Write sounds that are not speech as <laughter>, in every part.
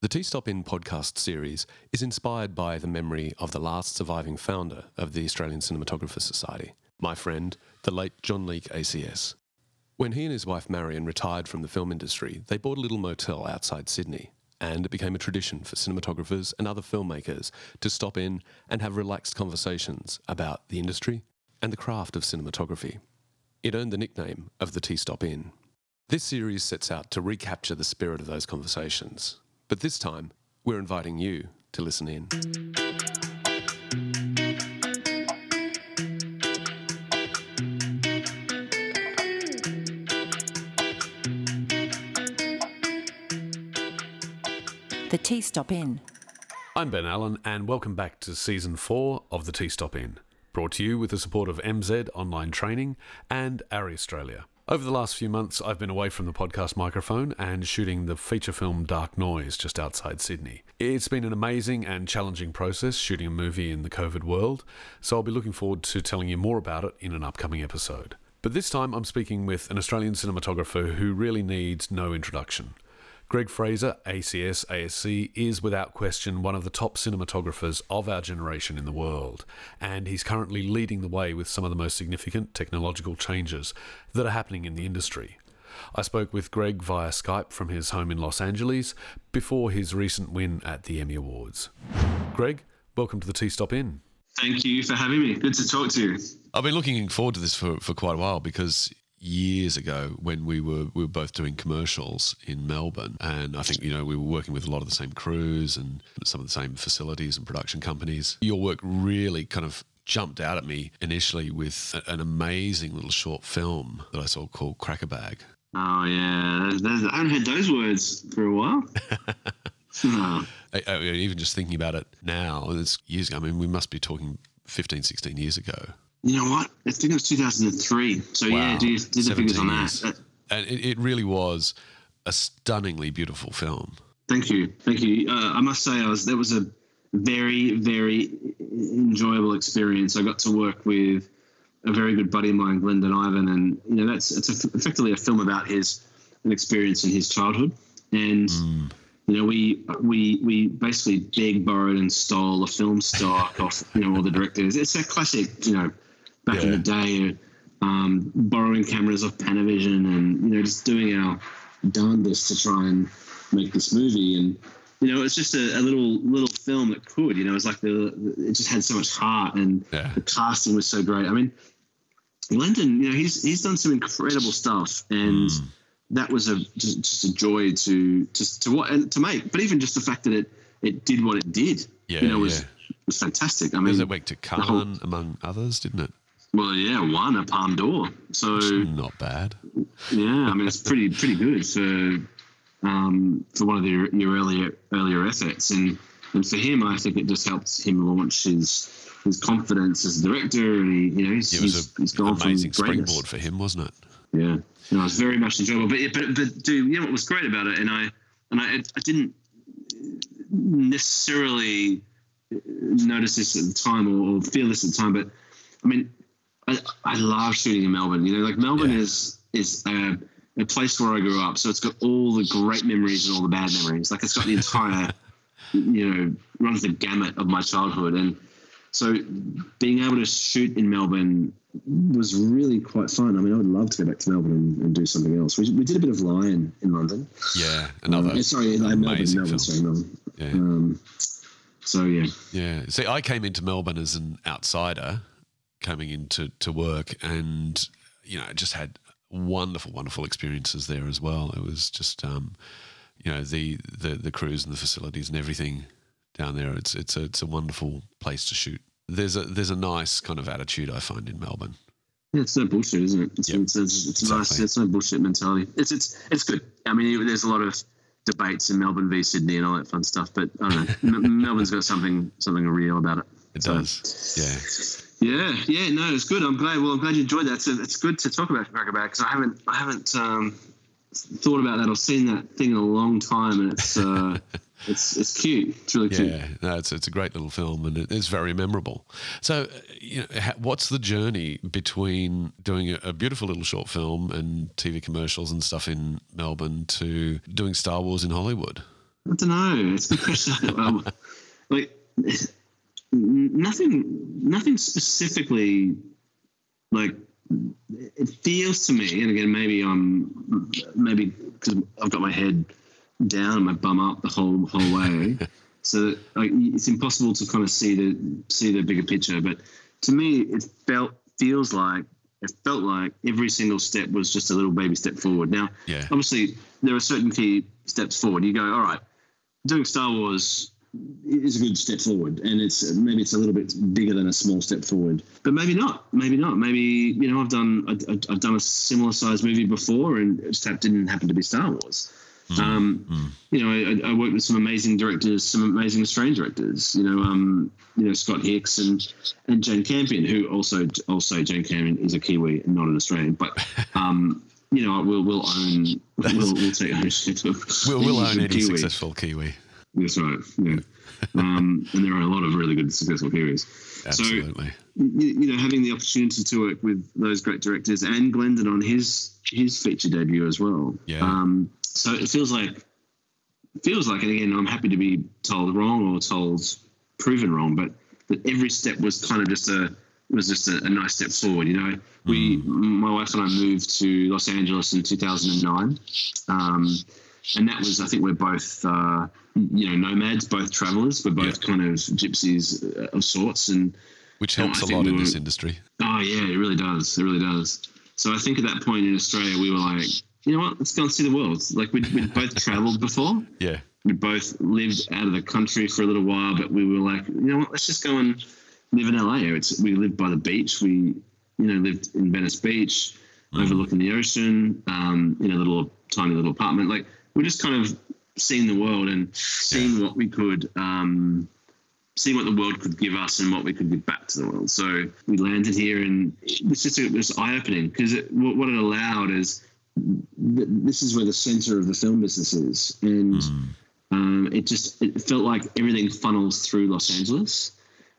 The T Stop Inn podcast series is inspired by the memory of the last surviving founder of the Australian Cinematographer Society, my friend, the late John Leake ACS. When he and his wife Marion retired from the film industry, they bought a little motel outside Sydney, and it became a tradition for cinematographers and other filmmakers to stop in and have relaxed conversations about the industry and the craft of cinematography. It earned the nickname of the T Stop Inn. This series sets out to recapture the spirit of those conversations, but this time we're inviting you to listen in. The T Stop Inn. I'm Ben Allen, and welcome back to season four of the T Stop Inn, brought to you with the support of MZed Online Training and ARRI Australia. Over the last few months, I've been away from the podcast microphone and shooting the feature film Dark Noise just outside Sydney. It's been an amazing and challenging process shooting a movie in the COVID world, so I'll be looking forward to telling you more about it in an upcoming episode. But this time, I'm speaking with an Australian cinematographer who really needs no introduction. Greig Fraser, ACS ASC, is without question one of the top cinematographers of our generation in the world, and he's currently leading the way with some of the most significant technological changes that are happening in the industry. I spoke with Greig via Skype from his home in Los Angeles before his recent win at the Emmy Awards. Greig, welcome to the T Stop Inn. Thank you for having me. Good to talk to you. I've been looking forward to this for, for quite a while because years ago when we were we were both doing commercials in Melbourne, and I think you know we were working with a lot of the same crews and some of the same facilities and production companies. Your work really kind of jumped out at me initially with an amazing little short film that I saw called Cracker Bag. Oh yeah, I haven't heard those words for a while. <laughs> <laughs> I, I, even just thinking about it now, it's years ago. I mean, we must be talking 15, 16 years ago. You know what? I think it was 2003. So wow. yeah, do, do the figures on that. And it, it, really was a stunningly beautiful film. Thank you, thank you. Uh, I must say, I was that was a very, very enjoyable experience. I got to work with a very good buddy of mine, Glendyn Ivin, and you know that's it's a, effectively a film about his an experience in his childhood, and. Mm you know, we we we basically begged, borrowed, and stole a film stock off you know all the directors. It's a classic, you know, back yeah. in the day, um, borrowing cameras off Panavision and you know just doing our darndest to try and make this movie. And you know, it's just a, a little little film that could. You know, it's like the, it just had so much heart and yeah. the casting was so great. I mean, Glendyn, you know, he's he's done some incredible stuff and. Mm. That was a just, just a joy to just to what and to make, but even just the fact that it it did what it did, yeah, you know, was yeah. was fantastic. I mean, it went to Cannes whole, among others, didn't it? Well, yeah, one a Palme d'Or. So not bad. Yeah, I mean it's pretty pretty good for um, for one of the, your earlier earlier efforts, and and for him, I think it just helped him launch his his confidence as a director, and he you know he's, it was he's, a, he's gone amazing from springboard for him, wasn't it? Yeah, you know, it was very much enjoyable. But but but do you know what was great about it? And I and I I didn't necessarily notice this at the time or, or feel this at the time, but I mean I, I love shooting in Melbourne. You know, like Melbourne yeah. is is a, a, place where I grew up, so it's got all the great memories and all the bad memories. Like it's got the entire, <laughs> you know, runs the gamut of my childhood, and so being able to shoot in Melbourne was really quite fun. I mean, I would love to go back to Melbourne and, and do something else. We, we did a bit of Lion in London. Yeah, another. Um, sorry, Melbourne, Melbourne, sorry, Melbourne. Yeah. Um, so yeah. Yeah. See, I came into Melbourne as an outsider coming into to work, and you know, just had wonderful, wonderful experiences there as well. It was just, um, you know, the, the the crews and the facilities and everything down there. It's it's a it's a wonderful place to shoot. There's a there's a nice kind of attitude I find in Melbourne. Yeah, it's no bullshit, isn't it? It's, yep. it's, it's, it's exactly. nice. It's no bullshit mentality. It's it's it's good. I mean, there's a lot of debates in Melbourne v Sydney and all that fun stuff, but I don't know. <laughs> Melbourne's got something something real about it. It so, does. Yeah. Yeah, yeah, no, it's good. I'm glad. Well, I'm glad you enjoyed that. So it's good to talk about Cracker because I haven't, I haven't um, thought about that or seen that thing in a long time, and it's, uh, it's, it's cute. It's really cute. Yeah, no, it's it's a great little film, and it is very memorable. So, you know, what's the journey between doing a, a beautiful little short film and TV commercials and stuff in Melbourne to doing Star Wars in Hollywood? I don't know. It's a good question. <laughs> um, like nothing, nothing specifically. Like it feels to me, and again, maybe I'm maybe because I've got my head down and my bum up the whole whole way. <laughs> so like, it's impossible to kind of see the see the bigger picture. But to me, it felt feels like it felt like every single step was just a little baby step forward. Now, Yeah. obviously, there are certain key steps forward. You go, all right, doing Star Wars is a good step forward, and it's maybe it's a little bit bigger than a small step forward, but maybe not. Maybe not. Maybe you know, I've done I, I've done a similar size movie before, and it just didn't happen to be Star Wars. Um, You know, I, I worked with some amazing directors, some amazing Australian directors. You know, um, you know Scott Hicks and and Jane Campion, who also also Jane Campion is a Kiwi and not an Australian, but <laughs> um, you know, we'll we'll own we'll, we'll take ownership of We'll, we'll own any Kiwi. successful Kiwi. That's right. Yeah. um, and there are a lot of really good successful Kiwis. Absolutely. You, you know, having the opportunity to work with those great directors and Glendyn on his his feature debut as well. Yeah. Um, so it feels like feels like, and again, I'm happy to be told wrong or told proven wrong, but that every step was kind of just a was just a, a nice step forward. You know, we my wife and I moved to Los Angeles in 2009. Um, and that was, I think, we're both, uh, you know, nomads, both travelers. We're both kind of gypsies uh, of sorts, and Which helps I a lot we in were- this industry. Oh yeah, it really does. It really does. So I think at that point in Australia, we were like, you know what? Let's go and see the world. Like we'd, we'd both <laughs> travelled before. Yeah. We both lived out of the country for a little while, but we were like, you know what? Let's just go and live in LA. It's we lived by the beach. We, you know, lived in Venice Beach, overlooking the ocean, um, in a little tiny little apartment. Like we're just kind of seeing the world and seeing what we could. Um, see what the world could give us and what we could give back to the world. So we landed here, and it was just it was eye opening because it, what what it allowed is th- this is where the center of the film business is, and um, it just it felt like everything funnels through Los Angeles,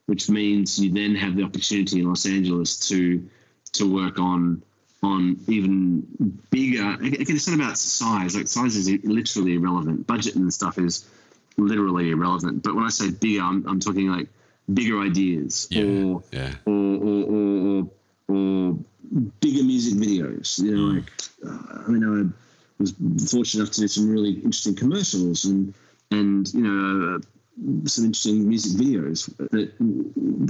which means you then have the opportunity in Los Angeles to to work on on even bigger. Again, it's not about size. Like size is literally irrelevant. Budget and stuff is literally irrelevant. But when I say bigger, I'm, I'm talking like bigger ideas Yeah. or, Yeah. or, or, or, or, or bigger music videos. You know, like, uh, I mean, I was fortunate enough to do some really interesting commercials and, and you know, uh, some interesting music videos that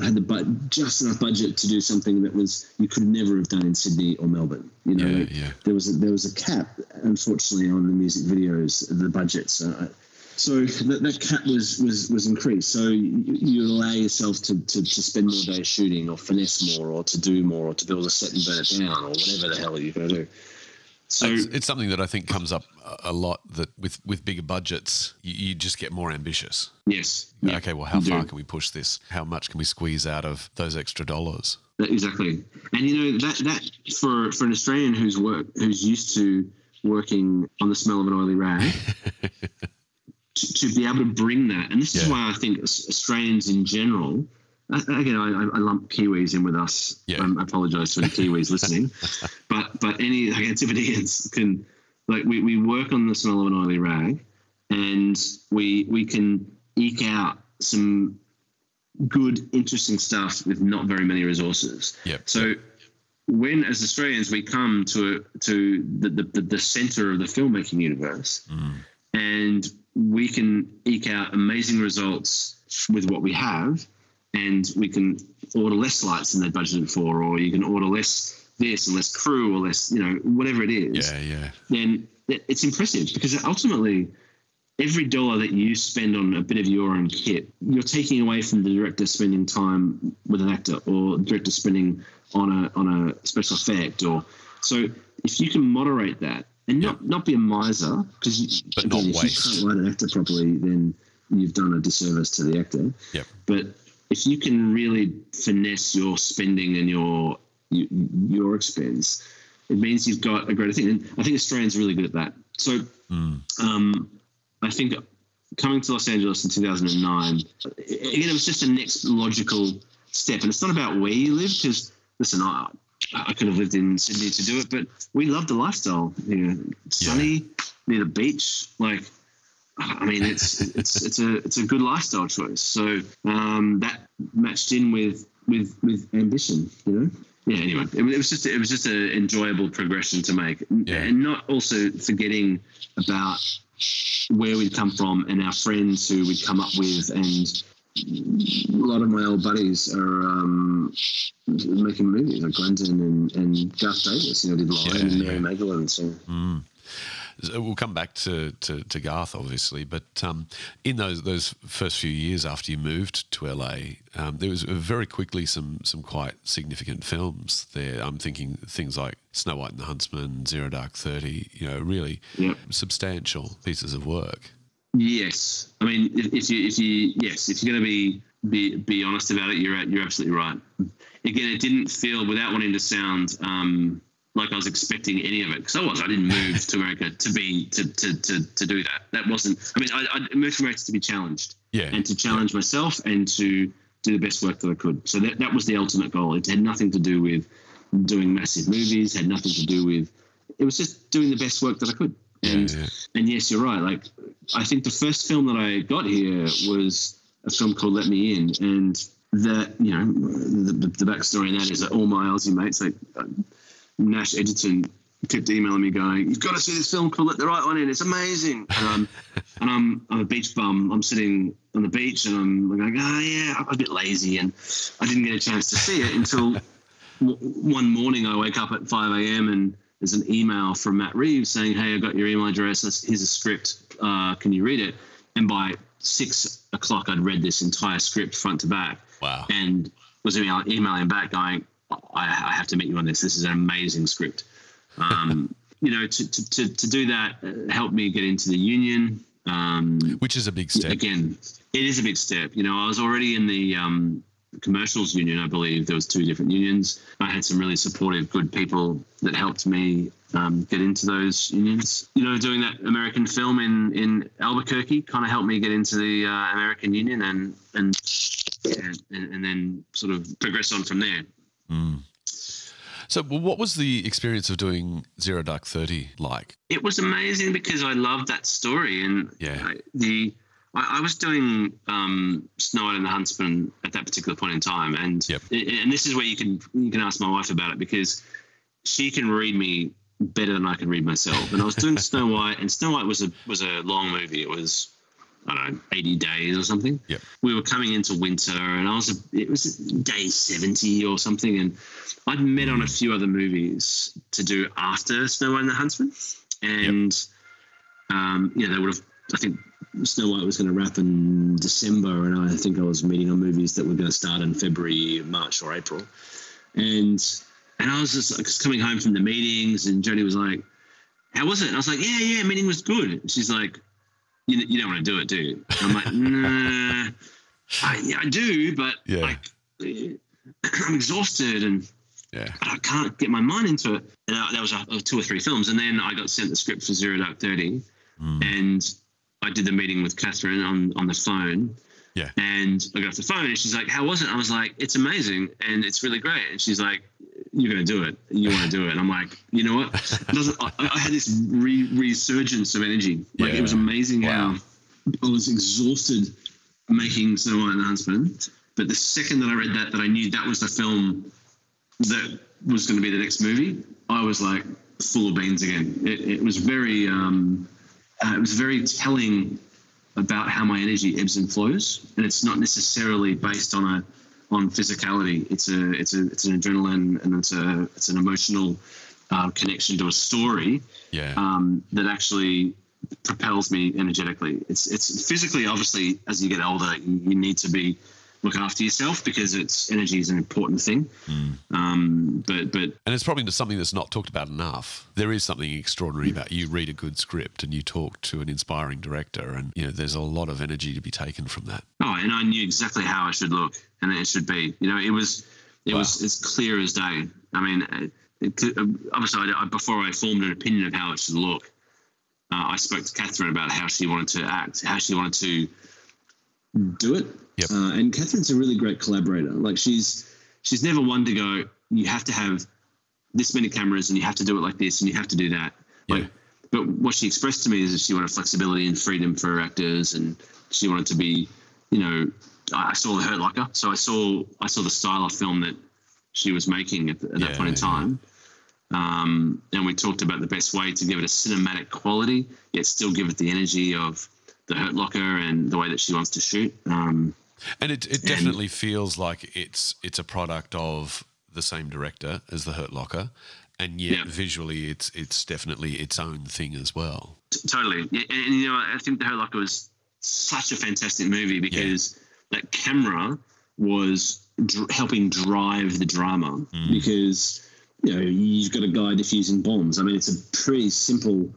had the but just enough budget to do something that was you could never have done in Sydney or Melbourne. You know, Yeah, like, yeah. there was a, there was a cap, unfortunately, on the music videos, the budgets. Uh, so that, that cap was, was was increased. So you, you allow yourself to, to, to spend more days shooting, or finesse more, or to do more, or to build a set and burn it down, or whatever the hell you're going to do. So It's, it's something that I think comes up a- lot that with, with bigger budgets, you, you just get more ambitious. yes, yeah, okay, well, how you do. far can we push this? How much can we squeeze out of those extra dollars? Exactly, and you know that that for for an Australian who's work who's used to working on the smell of an oily rag, <laughs> to, to be able to bring that, and this is why I think Australians in general. Again, I, I- I lump Kiwis in with us. Yeah. Um, I apologise to any Kiwis <laughs> listening, but but any <laughs> like Antipodeans can like we, we work on the smell of an oily rag, and we we can eke out some good, interesting stuff with not very many resources. Yep. So when, as Australians, we come to to the the, the center of the filmmaking universe, and we can eke out amazing results with what we have, and we can order less lights than they budgeted for, or you can order less this and less crew or less, you know, whatever it is Yeah, yeah. then it's impressive because ultimately every dollar that you spend on a bit of your own kit, you're taking away from the director spending time with an actor or director spending on a on a special effect or so if you can moderate that and not not be a miser because But not if waste. you can't write an actor properly then you've done a disservice to the actor Yep. but if you can really finesse your spending and your your, expense, it means you've got a greater thing. And I think Australians are really good at that. So um, I think coming to Los Angeles in 2009, again, it was just a next logical step. And it's not about where you live, because listen, I, I could have lived in Sydney to do it, but we love the lifestyle. You know, sunny, near the beach. Like, I mean, it's it's it's a it's a good lifestyle choice. So um, that matched in with with with ambition, you know. Yeah. Anyway, it, it was just it was just an enjoyable progression to make, Yeah. and not also forgetting about where we'd come from and our friends who we'd come up with, and a lot of my old buddies are um, making movies, like Glendyn and, and Garth Davis. You know, did Lion Yeah, and Mary yeah. Magdalene. So So We'll come back to, to, to Garth, obviously, but um, in those those first few years after you moved to LA, um, there was very quickly some some quite significant films there. I'm thinking things like Snow White and the Huntsman, Zero Dark Thirty. You know, really Yep. substantial pieces of work. Yes, I mean, if, if you if you yes, if you're going to be be be honest about it, you're you're absolutely right. Again, it didn't feel without wanting to sound um, like I was expecting any of it because I was. I didn't move to America to be to, to to to do that. That wasn't. I mean, I, I moved to America to be challenged Yeah, and to challenge myself and to do the best work that I could. So that that was the ultimate goal. It had nothing to do with doing massive movies. Had nothing to do with. It was just doing the best work that I could. And yeah, and yes, you're right. Like, I think the first film that I got here was a film called Let Me In, and that you know, the, the, the backstory in that is that all my Aussie mates, like Nash Edgerton, kept emailing me going, "You've got to see this film called Let the Right One In. It's amazing." And I'm <laughs> and I'm I'm a beach bum. I'm sitting on the beach, and I'm going, "Oh yeah, I'm a bit lazy," and I didn't get a chance to see it until <laughs> w- one morning I wake up at 5 a.m. and there's an email from Matt Reeves saying, Hey, I got your email address. Here's a script. Uh, can you read it? And by six o'clock, I'd read this entire script front to back wow, and was email, emailing back going, I, I have to meet you on this. This is an amazing script. Um, <laughs> you know, to, to, to, to do that uh, helped me get into the union. Um, which is a big step. again, it is a big step. You know, I was already in the um, commercials union. I believe there was two different unions. I had some really supportive, good people that helped me um, get into those unions. You know, doing that American film in in Albuquerque kind of helped me get into the uh, American Union and and, and and then sort of progress on from there. So, what was the experience of doing Zero Dark Thirty like? it was amazing because I loved that story and Yeah. I, the I, I was doing um, Snow White and the Huntsman at that particular point in time, and Yep. and this is where you can you can ask my wife about it because she can read me better than I can read myself. And I was doing <laughs> Snow White, and Snow White was a was a long movie. It was I don't know eighty days or something. Yep. We were coming into winter, and I was a, it was day seventy or something, and I'd met on a few other movies to do after Snow White and the Huntsman, and um, yeah, they would have. I think Snow White was going to wrap in December, and I think I was meeting on movies that were going to start in February, March, or April, and and I was just like just coming home from the meetings, and Jodie was like, "How was it?" And I was like, "Yeah, yeah, meeting was good." She's like, "You, you don't want to do it, do you?" And I'm like, <laughs> "Nah, I, yeah, I do, but Yeah. like." <clears throat> I'm exhausted and Yeah, I can't get my mind into it. And uh, that was uh, two or three films, and then I got sent the script for Zero Dark Thirty, and I did the meeting with Kathryn on on the phone. Yeah. And I got off the phone, and she's like, "How was it?" I was like, "It's amazing, and it's really great." And she's like, "You're gonna do it. You want to do it?" And I'm like, "You know what?" Doesn't, I, I had this re- resurgence of energy. Like it was amazing Wow. how I was exhausted making Snow White and the Huntsman. But the second that I read that, that I knew that was the film that was going to be the next movie, I was like full of beans again. It, it was very, um, uh, it was very telling about how my energy ebbs and flows, and it's not necessarily based on a on physicality. It's a it's a it's an adrenaline and it's a it's an emotional uh, connection to a story yeah, um, that actually propels me energetically. It's it's physically obviously as you get older you, you need to be look after yourself because it's energy is an important thing. Um, but but and it's probably something that's not talked about enough. There is something extraordinary about you read a good script and you talk to an inspiring director, and you know there's a lot of energy to be taken from that. oh, and I knew exactly how it should look and it should be. You know, it was it was as clear as day. I mean, it, it, obviously I, I- before I formed an opinion of how it should look, uh, I spoke to Kathryn about how she wanted to act, how she wanted to do it. Yep. Uh, and Kathryn's a really great collaborator. Like she's she's never one to go. You have to have this many cameras, and you have to do it like this, and you have to do that. Like but what she expressed to me is that she wanted flexibility and freedom for her actors, and she wanted to be, you know, I saw the Hurt Locker, so I saw I saw the style of film that she was making at, at that point in time. Um, and we talked about the best way to give it a cinematic quality, yet still give it the energy of the Hurt Locker and the way that she wants to shoot. Um, And it, it definitely feels like it's it's a product of the same director as the Hurt Locker, and yet Yeah. visually it's it's definitely its own thing as well. Totally. And, and, you know, I think The Hurt Locker was such a fantastic movie because that camera was dr- helping drive the drama mm. because, you know, you've got a guy diffusing bombs. I mean, it's a pretty simple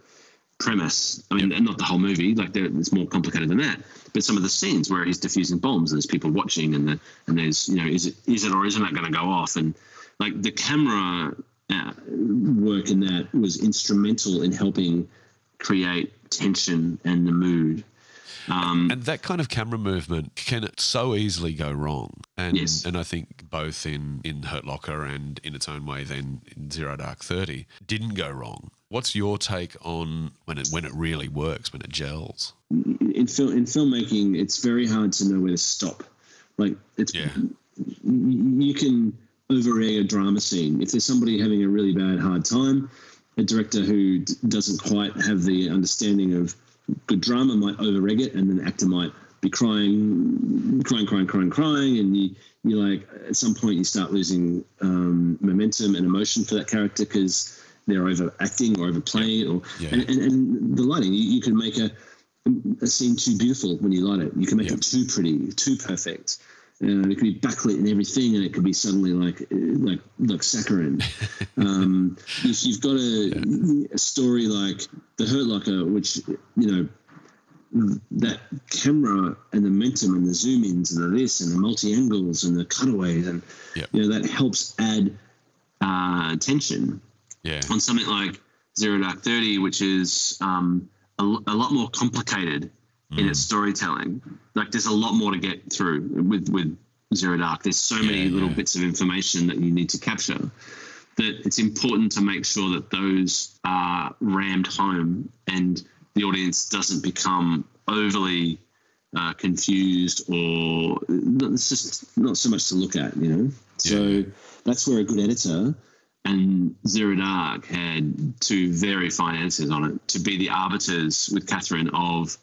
premise. I mean, not the whole movie, like it's more complicated than that. But some of the scenes where he's diffusing bombs and there's people watching and the, and there's, you know, is it, is it or isn't it going to go off? And like the camera uh, work in that was instrumental in helping create tension and the mood. Um, And that kind of camera movement can so easily go wrong. And Yes. and I think both in, in Hurt Locker and in its own way then in Zero Dark Thirty didn't go wrong. What's your take on when it when it really works, when it gels? in film in filmmaking, it's very hard to know where to stop. Like it's Yeah. you can overegg a drama scene if there's somebody having a really bad hard time. A director who d- doesn't quite have the understanding of good drama might overreg it, and then the actor might be crying, crying, crying, crying, crying, and you you like at some point you start losing um, momentum and emotion for that character because they're overacting or overplaying it, or Yeah. and, and, and the lighting. You, you can make a a scene too beautiful when you light it. You can make Yeah. it too pretty, too perfect. Uh, it could be backlit and everything, and it could be suddenly like like like saccharine. <laughs> um, if you've got a, a story like The Hurt Locker, which you know that camera and the momentum and the zoom ins and the this and the multi angles and the cutaways and Yep. you know that helps add uh, tension Yeah. on something like Zero Dark Thirty, which is um, a, a lot more complicated in its storytelling. Like there's a lot more to get through with with Zero Dark. There's so many Yeah, little yeah. bits of information that you need to capture that it's important to make sure that those are rammed home and the audience doesn't become overly uh, confused or it's just not so much to look at, you know. So Yeah. that's where a good editor and Zero Dark had two very fine editors on it to be the arbiters with Kathryn of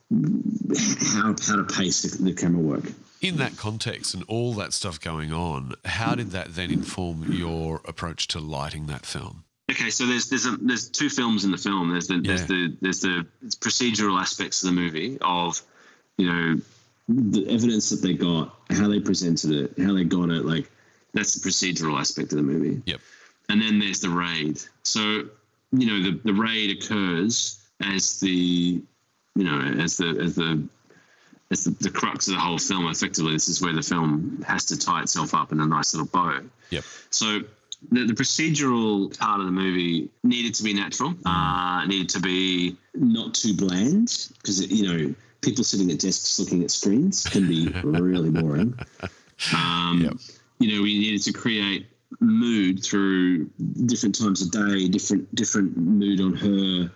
how how to pace the, camera work. In that context and all that stuff going on, how did that then inform your approach to lighting that film? Okay, so there's there's a, there's two films in the film. There's the there's the there's the procedural aspects of the movie of you know the evidence that they got, how they presented it, how they got it. Like that's the procedural aspect of the movie. Yep. And then there's the raid. So you know the the raid occurs as the you know as the as the as the, the crux of the whole film. Effectively, this is where the film has to tie itself up in a nice little bow. Yep. So the, the procedural part of the movie needed to be natural, uh, needed to be not too bland because you know people sitting at desks looking at screens can be <laughs> really boring. <laughs> Um, Yep. You know, we needed to create mood through different times of day, different different mood on her.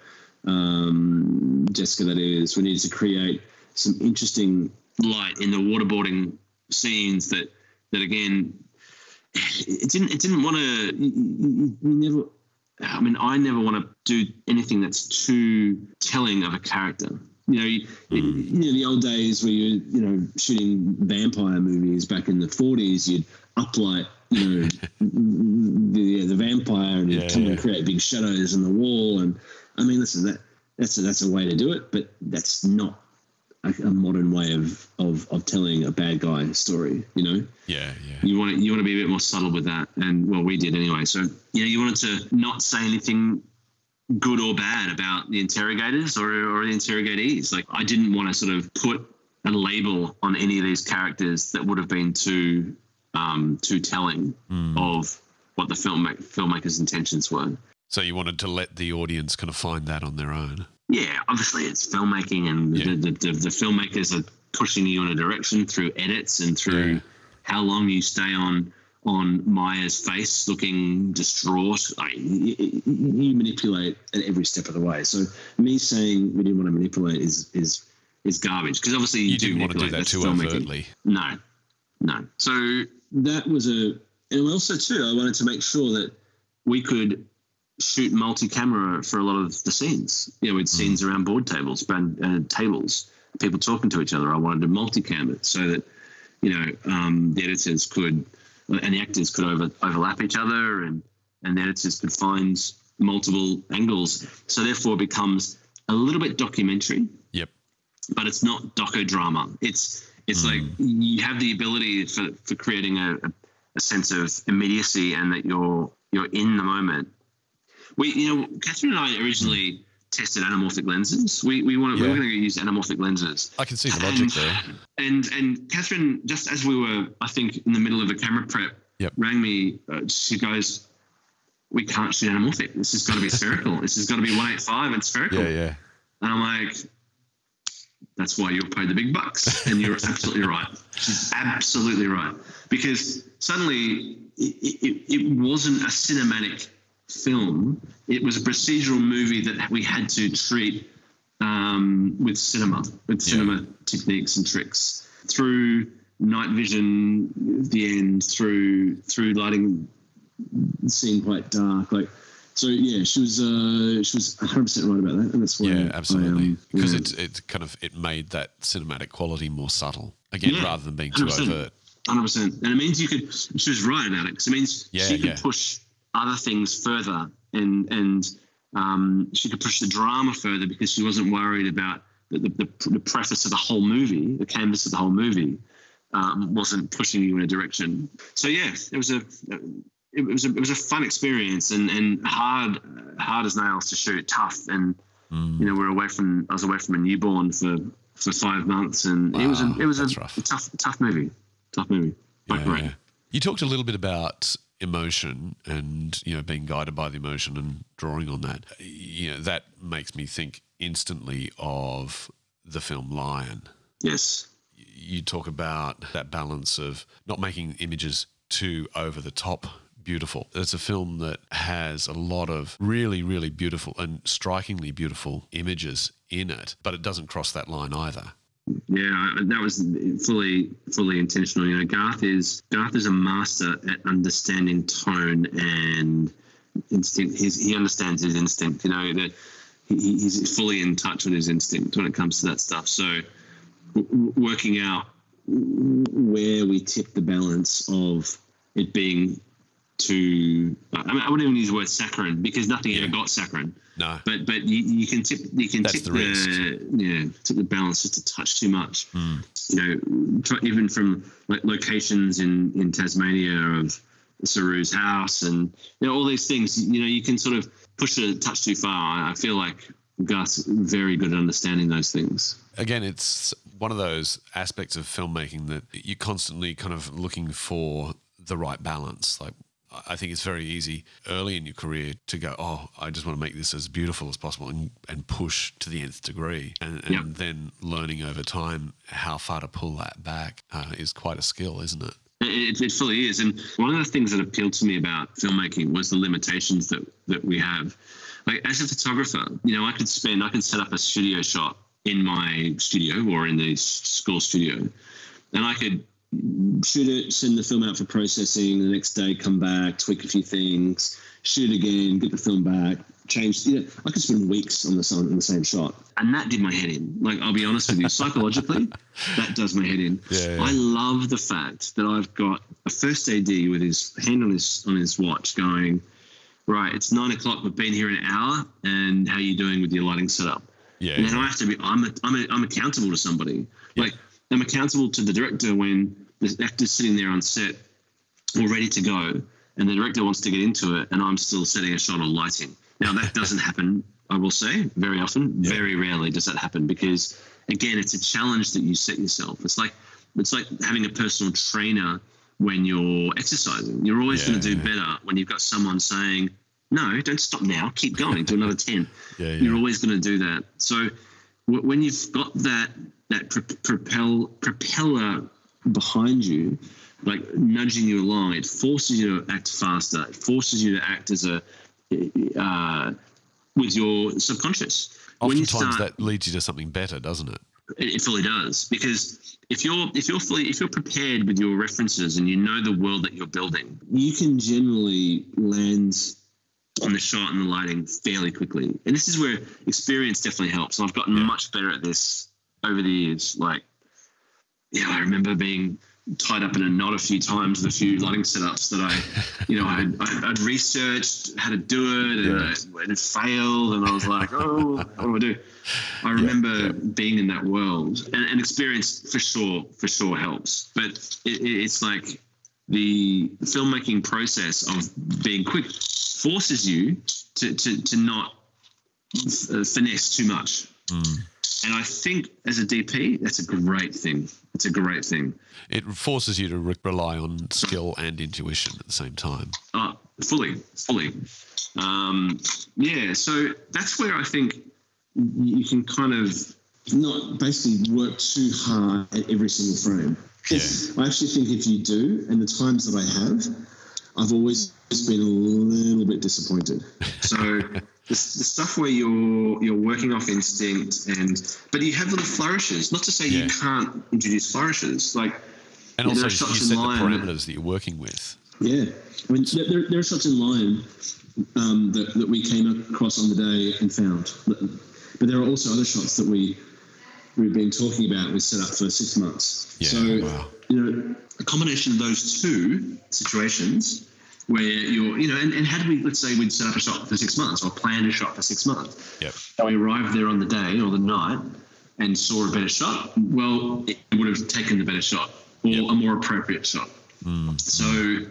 Um, Jessica, that is, we needed to create some interesting light in the waterboarding scenes that that again it didn't it didn't want to never i mean i never want to do anything that's too telling of a character you know you, you know the old days where you you know shooting vampire movies back in the 40s you'd uplight you know the the vampire and Yeah, come yeah. and create big shadows in the wall and i mean listen that that's a, that's a way to do it but that's not a, a modern way of, of of telling a bad guy story you know Yeah, yeah. you want to you want to be a bit more subtle with that and well we did anyway so yeah you wanted to not say anything good or bad about the interrogators or, or the interrogatees like i didn't want to sort of put a label on any of these characters that would have been too um, too telling of what the film filmmaker's intentions were So you wanted to let the audience kind of find that on their own. yeah, obviously it's filmmaking, and Yeah. the, the, the, the filmmakers are pushing you in a direction through edits and through Yeah. how long you stay on on Maya's face looking distraught. I, you, you manipulate at every step of the way. So me saying we didn't want to manipulate is is is garbage because obviously you, You do didn't want to do that too filmmaking. overtly. No, no. So that was a, and also too, I wanted to make sure that we could shoot multi-camera for a lot of the scenes. You know, with scenes around board tables, and uh, tables, people talking to each other. I wanted to multi-cam it so that you know um, the editors could and the actors could over, overlap each other, and and the editors could find multiple angles. So therefore, it becomes a little bit documentary Yep. but it's not docudrama. It's it's like you have the ability for, for creating a, a, sense of immediacy and that you're you're in the moment. We you know Kathryn and I originally tested anamorphic lenses. We we wanted we were going to use anamorphic lenses. I can see the logic And- there. And and Kathryn, just as we were, I think, in the middle of a camera prep, Yep. rang me. Uh, she goes, "We can't shoot anamorphic. This has got to be spherical. this has got to be one eight five and spherical." Yeah, yeah. And I'm like, that's why you're paid the big bucks. And you're absolutely right. She's absolutely right. Because suddenly it, it, it wasn't a cinematic film, it was a procedural movie that we had to treat um, with cinema, with Yeah. cinema techniques and tricks through night vision the end, through through lighting seeing quite dark. Like, so yeah, she was uh, she was 100 percent right about that, and that's why. Yeah, I, absolutely. um, Because yeah. it's it's kind of it made that cinematic quality more subtle again, Yeah, rather than being too 100%. overt. Hundred percent, and it means you could. She was right about it 'cause it means Yeah, she could yeah. push other things further, and and um, she could push the drama further because she wasn't worried about the, the, the, the preface of the whole movie, the canvas of the whole movie, um, wasn't pushing you in a direction. So yeah, it was a it was a it was a fun experience and and hard hard as nails to shoot, tough, and Mm. you know we're away from I was away from a newborn for for five months, and it was a it was a, a tough tough movie, tough movie. Like, Yeah, great. yeah. You talked a little bit about emotion and you know being guided by the emotion and drawing on that. You know that makes me think instantly of the film Lion. Yes. You talk about that balance of not making images too over the top beautiful. It's a film that has a lot of really, really beautiful and strikingly beautiful images in it, but it doesn't cross that line either. Yeah, that was fully fully intentional. You know, Garth is Garth is a master at understanding tone and instinct. He's, he understands his instinct. You know that he, he's fully in touch with his instinct when it comes to that stuff. So, w- working out where we tip the balance of it being too. I mean, I wouldn't even use the word saccharine because nothing ever got saccharine. No. But but you, you can tip you can That's tip the the, yeah tip the balance just a touch too much. Hmm. You know, even from like locations in in Tasmania of Saroo's house and you know all these things. You know, you can sort of push it a touch too far. I I feel like Gus very good at understanding those things. again, it's one of those aspects of filmmaking that you're constantly kind of looking for the right balance. Like, I think it's very easy early in your career to go, oh, I just want to make this as beautiful as possible and, and push to the nth degree. And, and then learning over time how far to pull that back uh, is quite a skill, isn't it? It, it fully is. And one of the things that appealed to me about filmmaking was the limitations that, that we have. Like as a photographer, you know, I could spend, I could set up a studio shot in my studio or in the school studio, and I could shoot it, send the film out for processing. The next day, come back, tweak a few things, shoot again, get the film back, change. You know, I could spend weeks on the same, on the same shot, and that did my head in. Like I'll be honest with you, psychologically, <laughs> that does my head in. Yeah, yeah. I love the fact that I've got a first AD with his hand on his on his watch, going, right, it's nine o'clock. We've been here an hour, and how are you doing with your lighting setup? Yeah. And then I have to be. I'm a, I'm a, I'm accountable to somebody. Like I'm accountable to the director when the actor's sitting there on set, all ready to go, and the director wants to get into it, and I'm still setting a shot on lighting. Now that <laughs> doesn't happen. I will say very often. Very rarely does that happen because again, it's a challenge that you set yourself. It's like it's like having a personal trainer when you're exercising. You're always going to do Yeah. better when you've got someone saying, "No, don't stop now. Keep going. Do another ten. Yeah, <laughs> yeah. You're always going to do that. So w- when you've got that that pro- propel propeller behind you, like nudging you along. It forces you to act faster. It forces you to act as a uh, with your subconscious. Oftentimes start, that leads you to something better, doesn't it? it, it fully does because if you're if you're fully if you're prepared with your references and you know the world that you're building, you can generally land on the shot and the lighting fairly quickly. And this is where experience definitely helps. And I've gotten much better at this over the years. Like, yeah, I remember being tied up in a knot a few times with a few lighting setups that I, you know, I'd, I'd, researched how to do it and, Yeah. I, and it failed. And I was like, oh, what do I do? I remember being in that world and, and experience for sure, for sure helps. But it, it, it's like the filmmaking process of being quick forces you to, to, to not uh, finesse too much. And I think as a DP, that's a great thing. It's a great thing. It forces you to re- rely on skill and intuition at the same time. Uh, fully, fully. Um, yeah, so that's where I think you can kind of not basically work too hard at every single frame. Yeah. I actually think if you do, and the times that I have, I've always been a little bit disappointed. So <laughs> the, the stuff where you're you're working off instinct and but you have little flourishes. Not to say Yeah. you can't introduce flourishes, like And also, you set the line that- parameters that you're working with. Yeah, I mean, there, there, there are shots in Lion um, that, that we came across on the day and found, but, but there are also other shots that we we've been talking about. We set up for six months. Yeah, so wow. you know, a combination of those two situations where you're, you know, and, and had we, let's say, we'd set up a shot for six months or planned a shot for six months, Yep. and we arrived there on the day or the night and saw a better shot, well, it would have taken the better shot or Yep. a more appropriate shot. Hmm. So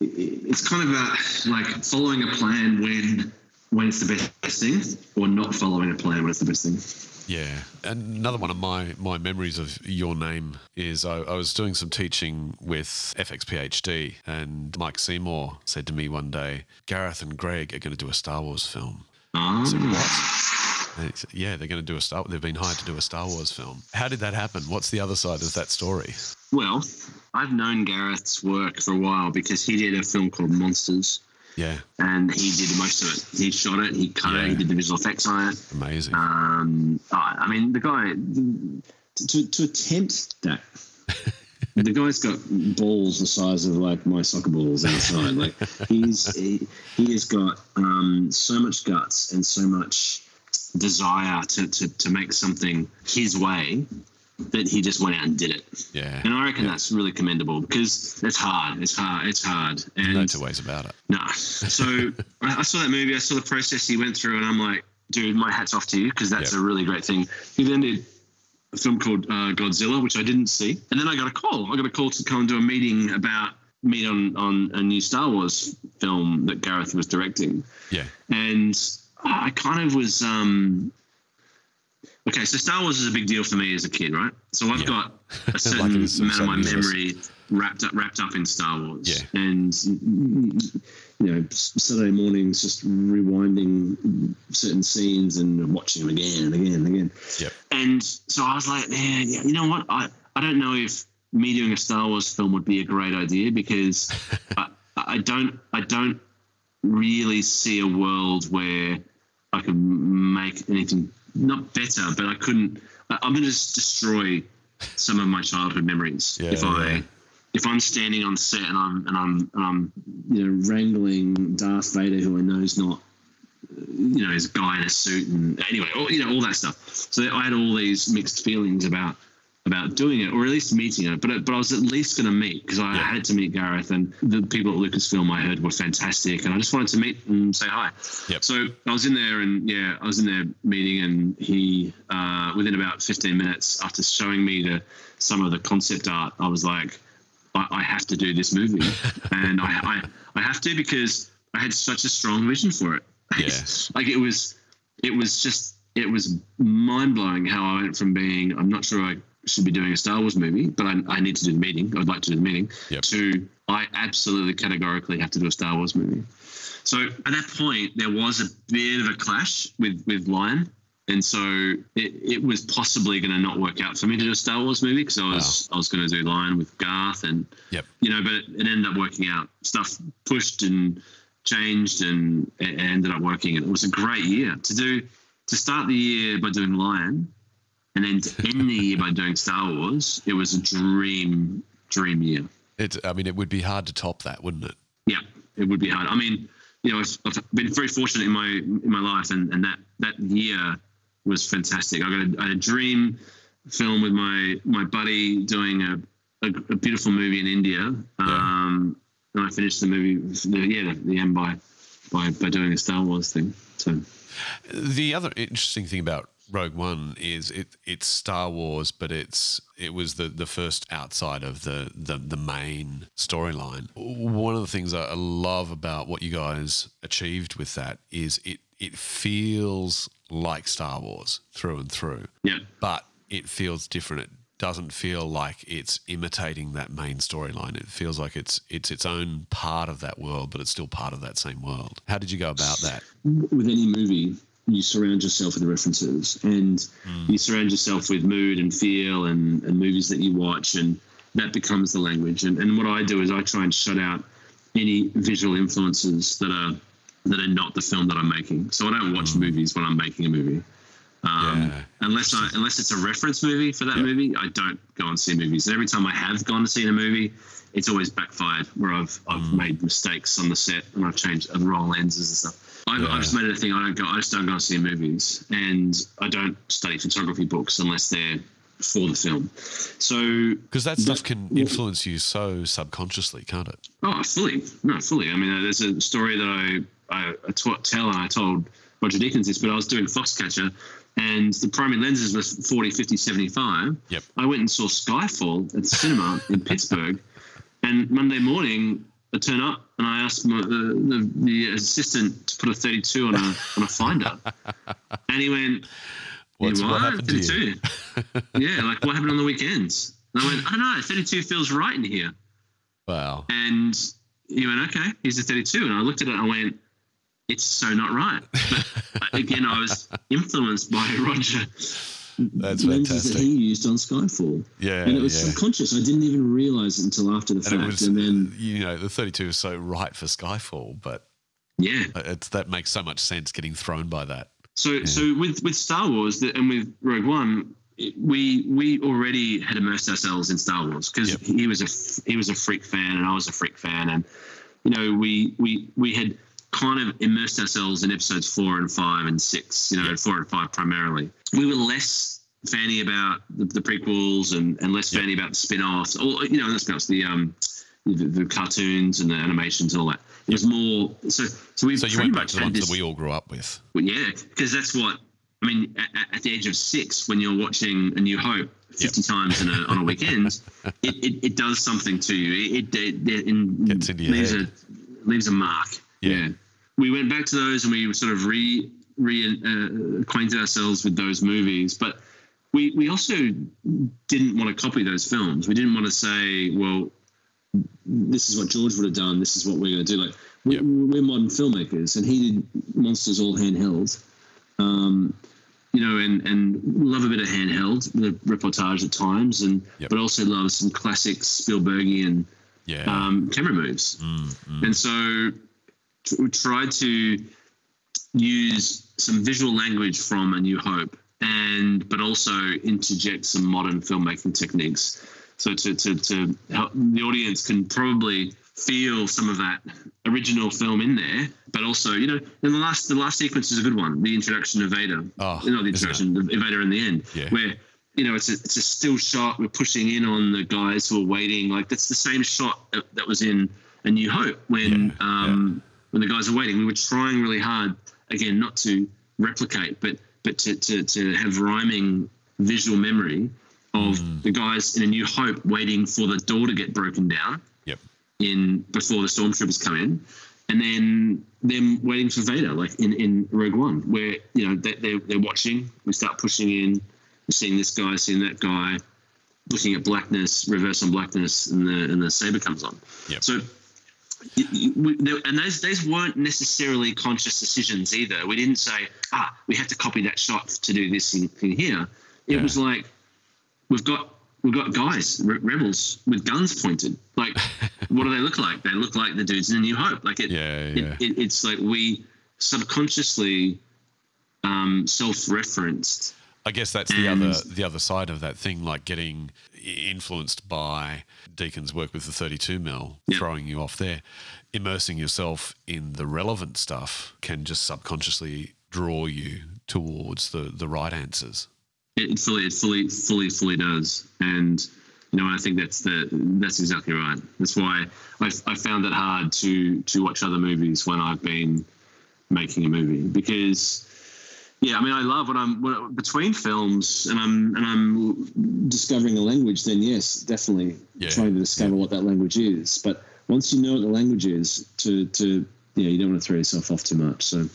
it's kind of about like following a plan when when it's the best thing, or not following a plan when it's the best thing. Yeah. And another one of my, my memories of your name is I, I was doing some teaching with FXPHD, and Mike Seymour said to me one day, Gareth and Greig are going to do a Star Wars film. I said, ah. what? And he said, yeah, they're going to do a Star. They've been hired to do a Star Wars film. How did that happen? What's the other side of that story? Well, I've known Gareth's work for a while because he did a film called Monsters, Yeah, and he did most of it. He shot it, he cut Yeah. it, he did the visual effects on it. amazing. Um, I I mean, the guy to to attempt that. <laughs> the guy's got balls the size of like my soccer balls outside. Like he's he, he has got um, so much guts and so much desire to, to to make something his way that he just went out and did it. yeah, And I reckon that's really commendable because it's hard. It's hard. It's hard. And no two ways about it. no. So <laughs> I, saw that movie. I saw the process he went through, and I'm like, dude, my hat's off to you because that's Yeah. a really great thing. He then did a film called uh, Godzilla, which I didn't see, and then I got a call. I got a call to come and do a meeting about meet on on a new Star Wars film that Gareth was directing, Yeah, and I kind of was. um Okay, so Star Wars is a big deal for me as a kid, right? So I've Yeah. got a <laughs> certain for amount of my some of us. memory wrapped up wrapped up in Star Wars. Yeah. And you know, Saturday mornings just rewinding certain scenes and watching them again and again and again. Yep. And so I was like, man, yeah, you know what? I, I don't know if me doing a Star Wars film would be a great idea because <laughs> I, I don't I don't really see a world where I could make anything not better, but I couldn't. I, I'm going to destroy some of my childhood memories Yeah, if I yeah. if I'm standing on set and I'm and I'm and I'm you know wrangling Darth Vader, who I know is not you know is a guy in a suit and anyway, all, you know all that stuff. So I had all these mixed feelings about about doing it, or at least meeting it. But but I was at least going to meet because I Yeah. had to meet Gareth, and the people at Lucasfilm I heard were fantastic, and I just wanted to meet and say hi. Yep. So I was in there, and yeah, I was in there meeting, and he uh, within about 15 minutes after showing me the some of the concept art, I was like, I, I have to do this movie, <laughs> and I, I I have to because I had such a strong vision for it. <laughs> Yeah. like it was, it was just it was mind blowing how I went from being I'm not sure I should be doing a Star Wars movie, but I, I need to do the meeting. I'd like to do the meeting. Yep. To I absolutely categorically have to do a Star Wars movie. So at that point, there was a bit of a clash with with Lion and so it, it was possibly going to not work out for me to do a Star Wars movie because I was I was going to do Lion with Garth and Yep. you know, but it, it ended up working out. Stuff pushed and changed, and it ended up working. And it was a great year to do to start the year by doing Lion, and then to end the year by doing Star Wars. It was a dream dream year. It, I mean, it would be hard to top that, wouldn't it? Yeah, it would be hard. I mean, you know, I've, I've been very fortunate in my in my life, and, and that that year was fantastic. I got a, I had a dream film with my my buddy doing a, a, a beautiful movie in India, um, and I finished the movie. The, yeah, the, the end by by by doing a Star Wars thing. So The other interesting thing about Rogue One is it it's Star Wars, but it's it was the, the first outside of the, the the main storyline. One of the things I love about what you guys achieved with that is it it feels like Star Wars through and through, yeah, but it feels different. It doesn't feel like it's imitating that main storyline. It feels like it's it's its own part of that world, but it's still part of that same world. How did you go about that? with any movie, you surround yourself with references and hmm. you surround yourself with mood and feel and, and movies that you watch, and that becomes the language. And, and what I do is I try and shut out any visual influences that are that are not the film that I'm making. So I don't watch hmm. movies when I'm making a movie. Um, Yeah. Unless I, unless it's a reference movie for that Yep. movie, I don't go and see movies. And every time I have gone to see a movie, it's always backfired where I've I've made mistakes on the set and I've changed the wrong lenses and stuff. I've, Yeah. I've just made it a thing. I don't go. I just don't go and see movies, and I don't study photography books unless they're for the film. So Because that stuff can influence you so subconsciously, can't it? Oh, fully. No, fully. I mean, uh, there's a story that I, I, I taught, tell and I told Roger Deakins this, but I was doing Foxcatcher and the primary lenses were 40, 50, 75. Yep. I went and saw Skyfall at the cinema in Pittsburgh. And Monday morning, I turn up and I asked my, the, the, the assistant to put a 32 on a, on a finder. <laughs> And he went, What's, "You what happened to you? 32?" yeah, like what happened on the weekends? And I went, I don't know, 32 feels right in here. Wow. And he went, okay, here's the 32. And I looked at it and I went, it's so not right. But again, I was influenced by <laughs> Roger. That's lenses that he used on Skyfall. Yeah, And it was yeah. subconscious. I didn't even realize it until after the And fact. was, and then, you know, the 32 is so right for Skyfall, but yeah. Uh, it's that makes so much sense getting thrown by that. So, so with, with Star Wars and with Rogue One, we we already had immersed ourselves in Star Wars because Yep. he was a he was a freak fan and I was a freak fan and you know we we we had kind of immersed ourselves in episodes four and five and six you know four and five primarily we were less fanny about the, the prequels and, and less fanny about the spin-offs or you know the spin-offs the um the, the cartoons and the animations and all that it was more so so we So you went back much to the ones this, that we all grew up with. well, yeah, because that's what I mean. At, at the age of six, when you're watching A New Hope fifty times in a, on a weekend, <laughs> it, it, it does something to you. It, it, it, Gets leaves head. a leaves a mark. Yeah. We went back to those and we sort of re re uh, ourselves with those movies, but. We, we also didn't want to copy those films. We didn't want to say, well, this is what George would have done. This is what we're going to do. Like we, we're modern filmmakers, and he did monsters all handheld. Um, you know, and and love a bit of handheld, the reportage at times, and Yep. but also love some classic Spielbergian Yeah. um, camera moves. And so t- we tried to use some visual language from A New Hope, and but also interject some modern filmmaking techniques. So to, to, to help the audience can probably feel some of that original film in there, but also you know, and the last the last sequence is a good one, the introduction of Vader. Oh, not the introduction, of Vader in the end, Yeah. where you know, it's a, it's a still shot. We're pushing in on the guys who are waiting. Like that's the same shot that, was in A New Hope when Yeah, um, when the guys are waiting. We were trying really hard again not to replicate, but but to to, to have rhyming visual memory of Mm. the guys in A New Hope waiting for the door to get broken down yep. in before the stormtroopers come in, and then them waiting for Vader, like in, in Rogue One, where you know they, they're they're watching. We start pushing in, seeing this guy, seeing that guy, looking at blackness, reverse on blackness, and the and the saber comes on. Yep. So and those those weren't necessarily conscious decisions either. We didn't say, ah, we have to copy that shot to do this thing here. It yeah. was like we've got we've got guys, re- rebels with guns pointed. Like, <laughs> what do they look like? They look like the dudes in New Hope. Like it, yeah, yeah. It, it, it's like we subconsciously um, self-referenced. I guess that's the other the other side of that thing, like getting influenced by Deakins' work with the 32 mil, yep. throwing you off there. Immersing yourself in the relevant stuff can just subconsciously draw you towards the the right answers. It fully, it fully, fully, fully does, and you know, I think that's the that's exactly right. That's why I, I found it hard to to watch other movies when I've been making a movie because yeah, I mean, I love when I'm when, between films and I'm and I'm discovering a language. Then yes, definitely yeah. trying to discover yeah. what that language is. But once you know what the language is, to to yeah, you don't want to throw yourself off too much. So,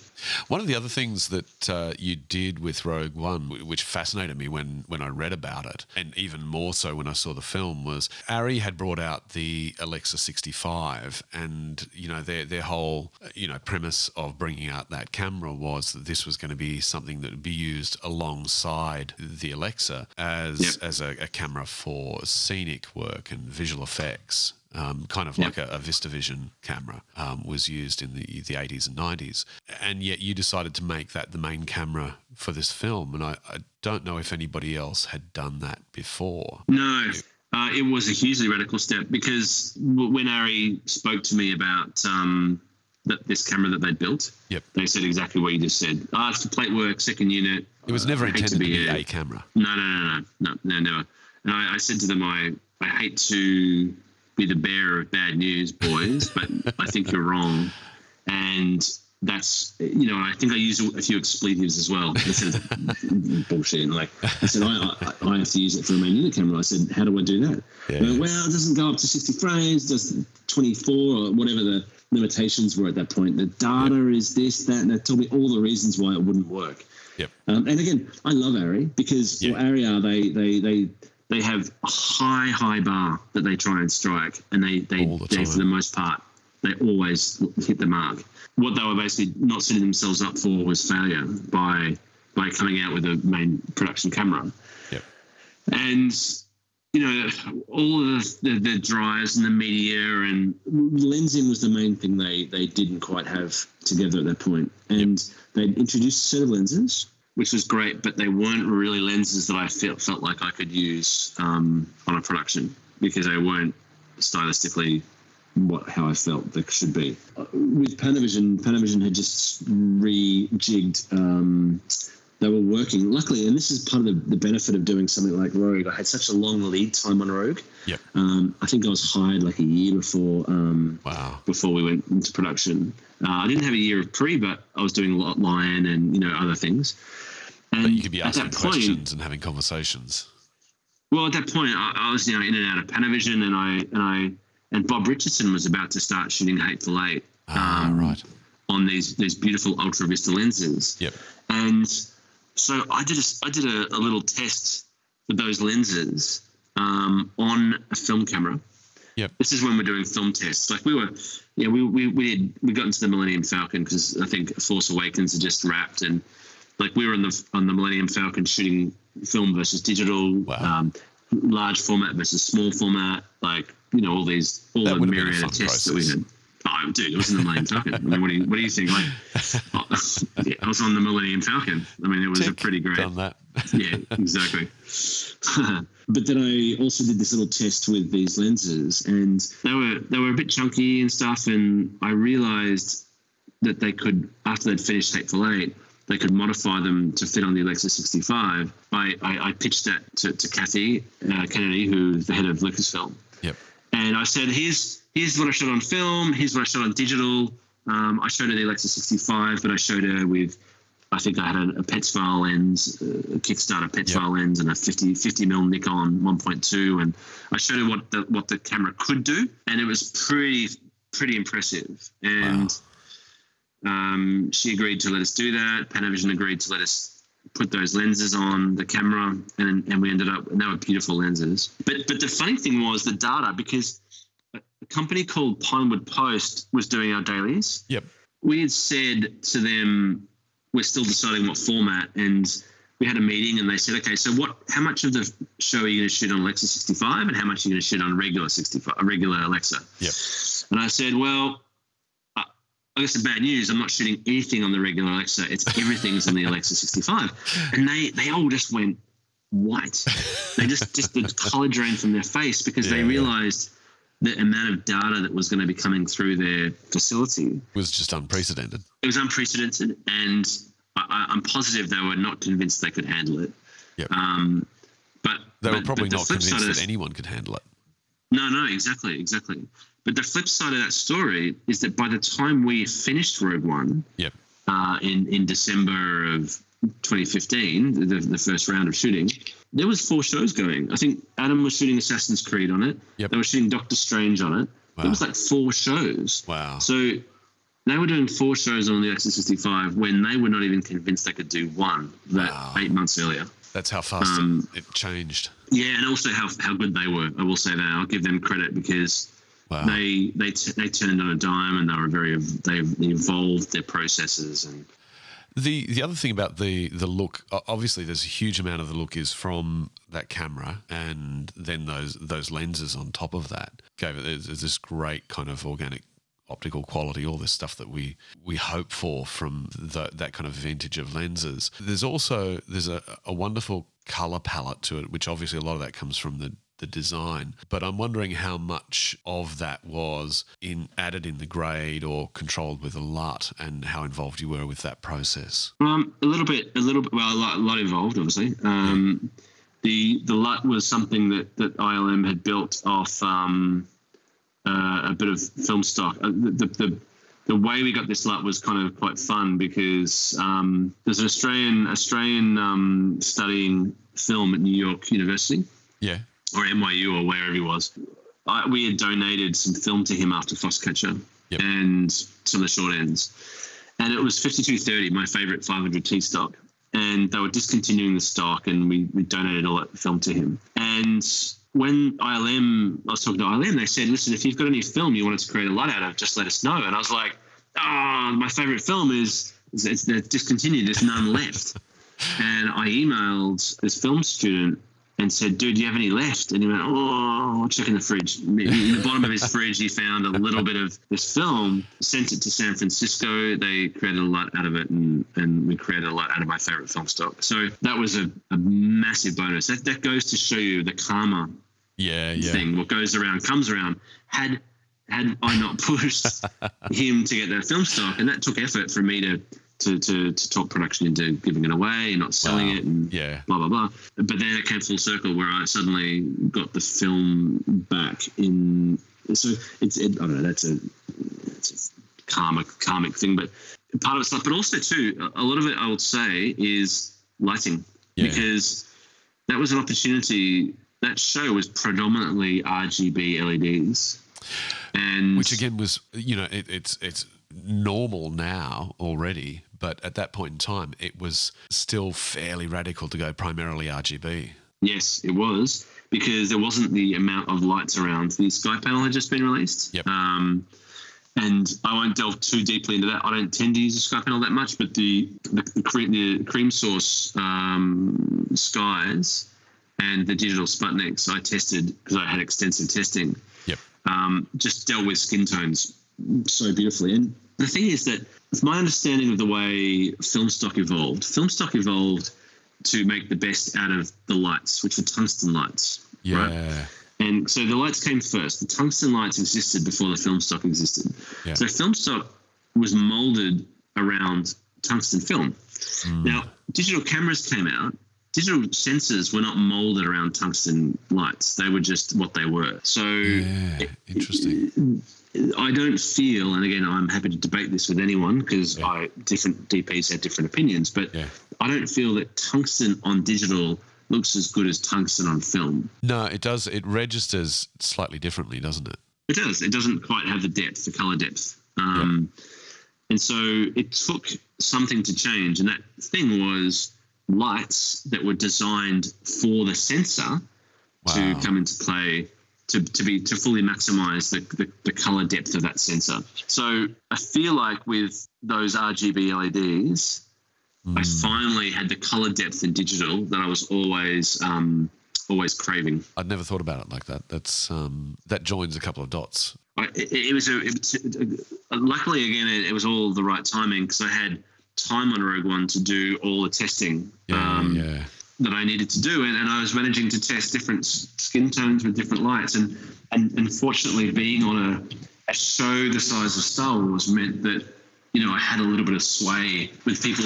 one of the other things that uh, you did with Rogue One, which fascinated me when when I read about it, and even more so when I saw the film, was ARRI had brought out the Alexa 65, and you know their their whole you know premise of bringing out that camera was that this was going to be something that would be used alongside the Alexa as yep. as a, a camera for scenic work and visual effects um, kind of like a, a VistaVision camera um, was used in the, the 80s and 90s. And yet you decided to make that the main camera for this film. And I, I don't know if anybody else had done that before. No. Uh, it was a hugely radical step because when ARRI spoke to me about um, that this camera that they'd built, yep. they said exactly what you just said. Ah, oh, it's for plate work, second unit. It was never uh, intended to be, to be a, a, camera. No, no, no, no, no, no, never. And I, I said to them, I, I hate to be the bearer of bad news, boys, but I think you're wrong. And that's you know I think I used a few expletives as well. I said bullshit. And like I said, I, I, I, have to use it for a main unit camera. I said, how do I do that? Yeah. Went, well, it doesn't go up to 60 frames, does 24 or whatever the limitations were at that point. The data yep. is this, that, and they told me all the reasons why it wouldn't work. Yep. Um, and again, I love ARRI because yep. ARRI are they they they they have a high, high bar that they try and strike, and they they, the they for the most part they always hit the mark. What they were basically not setting themselves up for was failure by by coming out with a main production camera. Yep. And you know all of the, the, the drives and the media and lensing was the main thing they they didn't quite have together at that point. And yep. they introduced a set of lenses which was great, but they weren't really lenses that I felt felt like I could use um, on a production because they weren't stylistically what how I felt they should be. With Panavision, Panavision had just rejigged. Um, they were working. Luckily, and this is part of the, the, benefit of doing something like Rogue. I had such a long lead time on Rogue. Yep. Um, I think I was hired like a year before. Um, wow. Before we went into production, uh, I didn't have a year of pre, but I was doing a lot Lion and you know other things. And but you could be asking questions point, and having conversations. Well, at that point, I, I, was you know in and out of Panavision, and I and I and Bob Richardson was about to start shooting Hateful Eight. Ah, um, right. On these these beautiful Ultra Vista lenses. Yep. And so I did a, I did a, a little test with those lenses um, on a film camera. Yep. This is when we're doing film tests. Like we were, yeah, we we we, had, we got into the Millennium Falcon because I think Force Awakens had just wrapped and like we were on the on the Millennium Falcon shooting film versus digital, wow. um, large format versus small format, like you know all these all that the myriad of tests process. that we had. Oh, dude, it was in the Millennium Falcon. I mean, what do you what do you think? Like, I was on the Millennium Falcon. I mean, it was Tick, a pretty great. Done that. yeah, exactly. <laughs> but then I also did this little test with these lenses, and they were they were a bit chunky and stuff, and I realized that they could after they'd finished Hateful Eight they could modify them to fit on the Alexa 65. I, I, I pitched that to, to Kathy uh, Kennedy, who's the head of Lucasfilm. Yep. And I said, here's here's what I shot on film. Here's what I shot on digital. Um, I showed her the Alexa 65, but I showed her with, I think I had a, a lens, a Kickstarter yep. lens, and a 50 50 mil Nikon 1.2, and I showed her what the what the camera could do, and it was pretty pretty impressive. And wow um, she agreed to let us do that. Panavision agreed to let us put those lenses on the camera, and and we ended up. And they were beautiful lenses. But but the funny thing was the data because company called Pinewood Post was doing our dailies. Yep. We had said to them, we're still deciding what format, and we had a meeting, and they said, okay, so what? How much of the show are you going to shoot on Alexa 65, and how much are you going to shoot on regular 65, a regular Alexa? Yep. And I said, well, I guess the bad news, I'm not shooting anything on the regular Alexa. It's everything's on the Alexa 65. And they they all just went white. They just just the color drained from their face because they Yeah, yeah. realized the amount of data that was going to be coming through their facility. was just unprecedented. It was unprecedented, and I, I'm positive they were not convinced they could handle it. Yep. Um, but They were but- probably but the not convinced that anyone could handle it. no, no, exactly, exactly. But the flip side of that story is that by the time we finished Rogue One Yep. uh, in in December of 2015, the, the first round of shooting, there was four shows going. I think Adam was shooting Assassin's Creed on it. Yep. They were shooting Doctor Strange on it. Wow. There was like four shows. Wow. So they were doing four shows on the X65 when they were not even convinced they could do one that Wow. eight months earlier. That's how fast Um, it, it changed. Yeah, and also how, how good they were. I will say that. I'll give them credit because Wow. they they t- they turned on a dime and they were very they evolved their processes and The the other thing about the the look, obviously, there's a huge amount of the look is from that camera, and then those those lenses on top of that gave it there's, this great kind of organic optical quality, all this stuff that we we hope for from the, that kind of vintage of lenses. There's also there's a, a wonderful color palette to it, which obviously a lot of that comes from the the design. But I'm wondering how much of that was in added in the grade or controlled with a LUT, and how involved you were with that process. Um, a little bit, a little bit. Well, a lot, a lot involved, obviously. Um, the the LUT was something that that ILM had built off um, uh, a bit of film stock. Uh, the, the, the the way we got this LUT was kind of quite fun because um, there's an Australian Australian um, studying film at New York University Yeah. Or NYU or wherever he was. I, we had donated some film to him after Foxcatcher Yep. and some of the short ends. And it was 5230, my favorite 500T stock. And they were discontinuing the stock, and we, we donated all that film to him. And when ILM, I was talking to ILM, they said, listen, if you've got any film you wanted to create a LUT out of, just let us know. And I was like, ah, my favorite film is, is it's, discontinued, there's none left. <laughs> And I emailed this film student and said, "Dude, do you have any left?" And he went, "Oh, I'll check in the fridge." In the bottom of his fridge, he found a little bit of this film. Sent it to San Francisco. They created a LUT out of it, and, and we created a LUT out of my favorite film stock. So that was a, a massive bonus. That, that goes to show you the karma Yeah. Yeah. thing. What goes around comes around. Had had I not pushed <laughs> him to get that film stock, and that took effort for me to to to, to talk production into giving it away and not selling Wow. it and Yeah. blah blah blah. But then it came full circle where I suddenly got the film back in. So it's it, I don't know. That's a it's a karmic karmic thing, but part of it's stuff. But also too, a a lot of it I would say is lighting Yeah. because that was an opportunity. That show was predominantly RGB LEDs, and Which again was, you know, it, it's it's normal now already, but at that point in time, it was still fairly radical to go primarily RGB. Yes, it was because there wasn't the amount of lights around. The Sky Panel had just been released. Yep. Um, and I won't delve too deeply into that. I don't tend to use the Sky Panel that much, but the the, the, Creamsource um, skies and the digital Sputniks I tested because I had extensive testing. Yep. Um, just dealt with skin tones so beautifully. And the thing is that, with my understanding of the way film stock evolved, film stock evolved to make the best out of the lights, which were tungsten lights. Yeah. Right? And so the lights came first. The tungsten lights existed before the film stock existed. Yeah. So film stock was molded around tungsten film. Hmm. Now, digital cameras came out. Digital sensors were not molded around tungsten lights. They were just what they were. So Yeah. Interesting. I don't feel, and again, I'm happy to debate this with anyone because Yeah. I different DPs have different opinions, but Yeah. I don't feel that tungsten on digital looks as good as tungsten on film. No, it does. It registers slightly differently, doesn't it? It does. It doesn't quite have the depth, the color depth. Um, And so it took something to change, and that thing was lights that were designed for the sensor Wow. to come into play to, to be to fully maximize the, the, the color depth of that sensor. So I feel like with those RGB LEDs, I finally had the color depth in digital that I was always um, always craving. I'd never thought about it like that. That's um, that joins a couple of dots. I, it, it was a, it was luckily again it, it was all the right timing because I had time on Rogue One to do all the testing Yeah, um, yeah. That I needed to do, and, and I was managing to test different skin tones with different lights, and and unfortunately being on a, a show the size of Star Wars meant that you know I had a little bit of sway with people.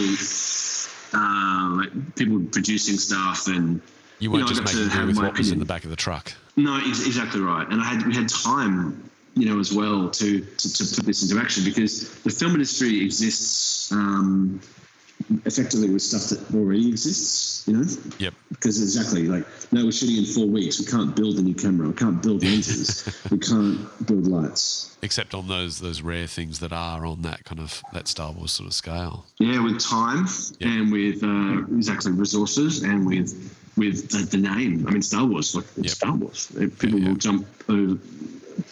Uh, like people producing stuff and You weren't know, just making do with what was in the back of the truck. No, ex- exactly right. And I had we had time, you know, as well to to, to put this into action because the film industry exists um, effectively with stuff that already exists, you know. Yep. Because exactly like no, we're shooting in four weeks. We can't build a new camera. We can't build lenses. <laughs> we can't build lights. Except on those those rare things that are on that kind of that Star Wars sort of scale. Yeah, with time Yeah. and with uh, exactly resources and with with the, the name. I mean, Star Wars, like Yep. Star Wars. People yeah. will jump over.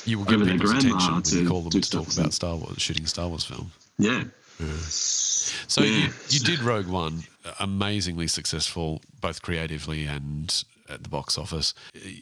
You will get Over their grandma attention when you to call them do to talk about Star Wars, shooting Star Wars film. Yeah. So you, you did Rogue One, amazingly successful, both creatively and at the box office.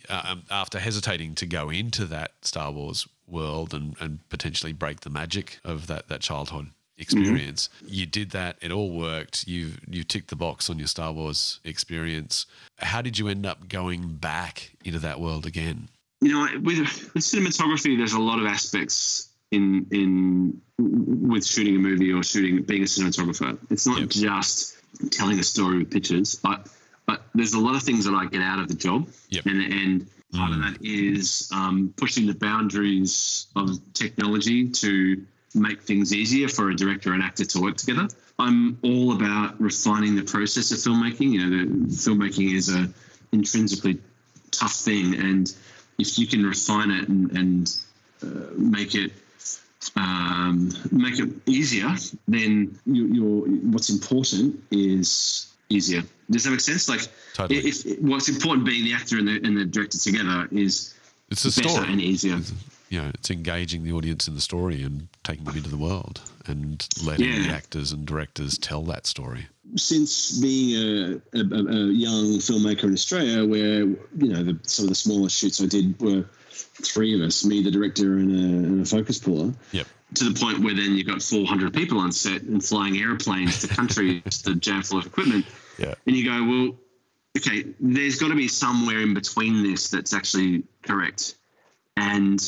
Uh, Um, after hesitating to go into that Star Wars world and, and potentially break the magic of that, that childhood experience, you did that. It all worked. You you ticked the box on your Star Wars experience. How did you end up going back into that world again? you know, with with cinematography, there's a lot of aspects in in with shooting a movie or shooting being a cinematographer. It's not Yep. just telling a story with pictures, but but there's a lot of things that I get out of the job, Yep. and and part of that is um, pushing the boundaries of technology to make things easier for a director and actor to work together. I'm all about refining the process of filmmaking. You know, the filmmaking is a intrinsically tough thing, and if you can refine it and, and uh, make it um, make it easier, then you, you're what's important is easier. Does that make sense? Like, Totally. if, if what's important being the actor and the, and the director together is It's a better story. and easier. you know, it's engaging the audience in the story and taking them into the world and letting the actors and directors tell that story. since being a, a, a a young filmmaker in Australia, where you know the, some of the smallest shoots I did were three of us, me, the director, and a, and a focus puller. Yep. To the point where then you've got 400 people on set and flying airplanes to countries <laughs> the jam full of equipment, Yeah. and you go, well, okay, there's got to be somewhere in between this that's actually correct. And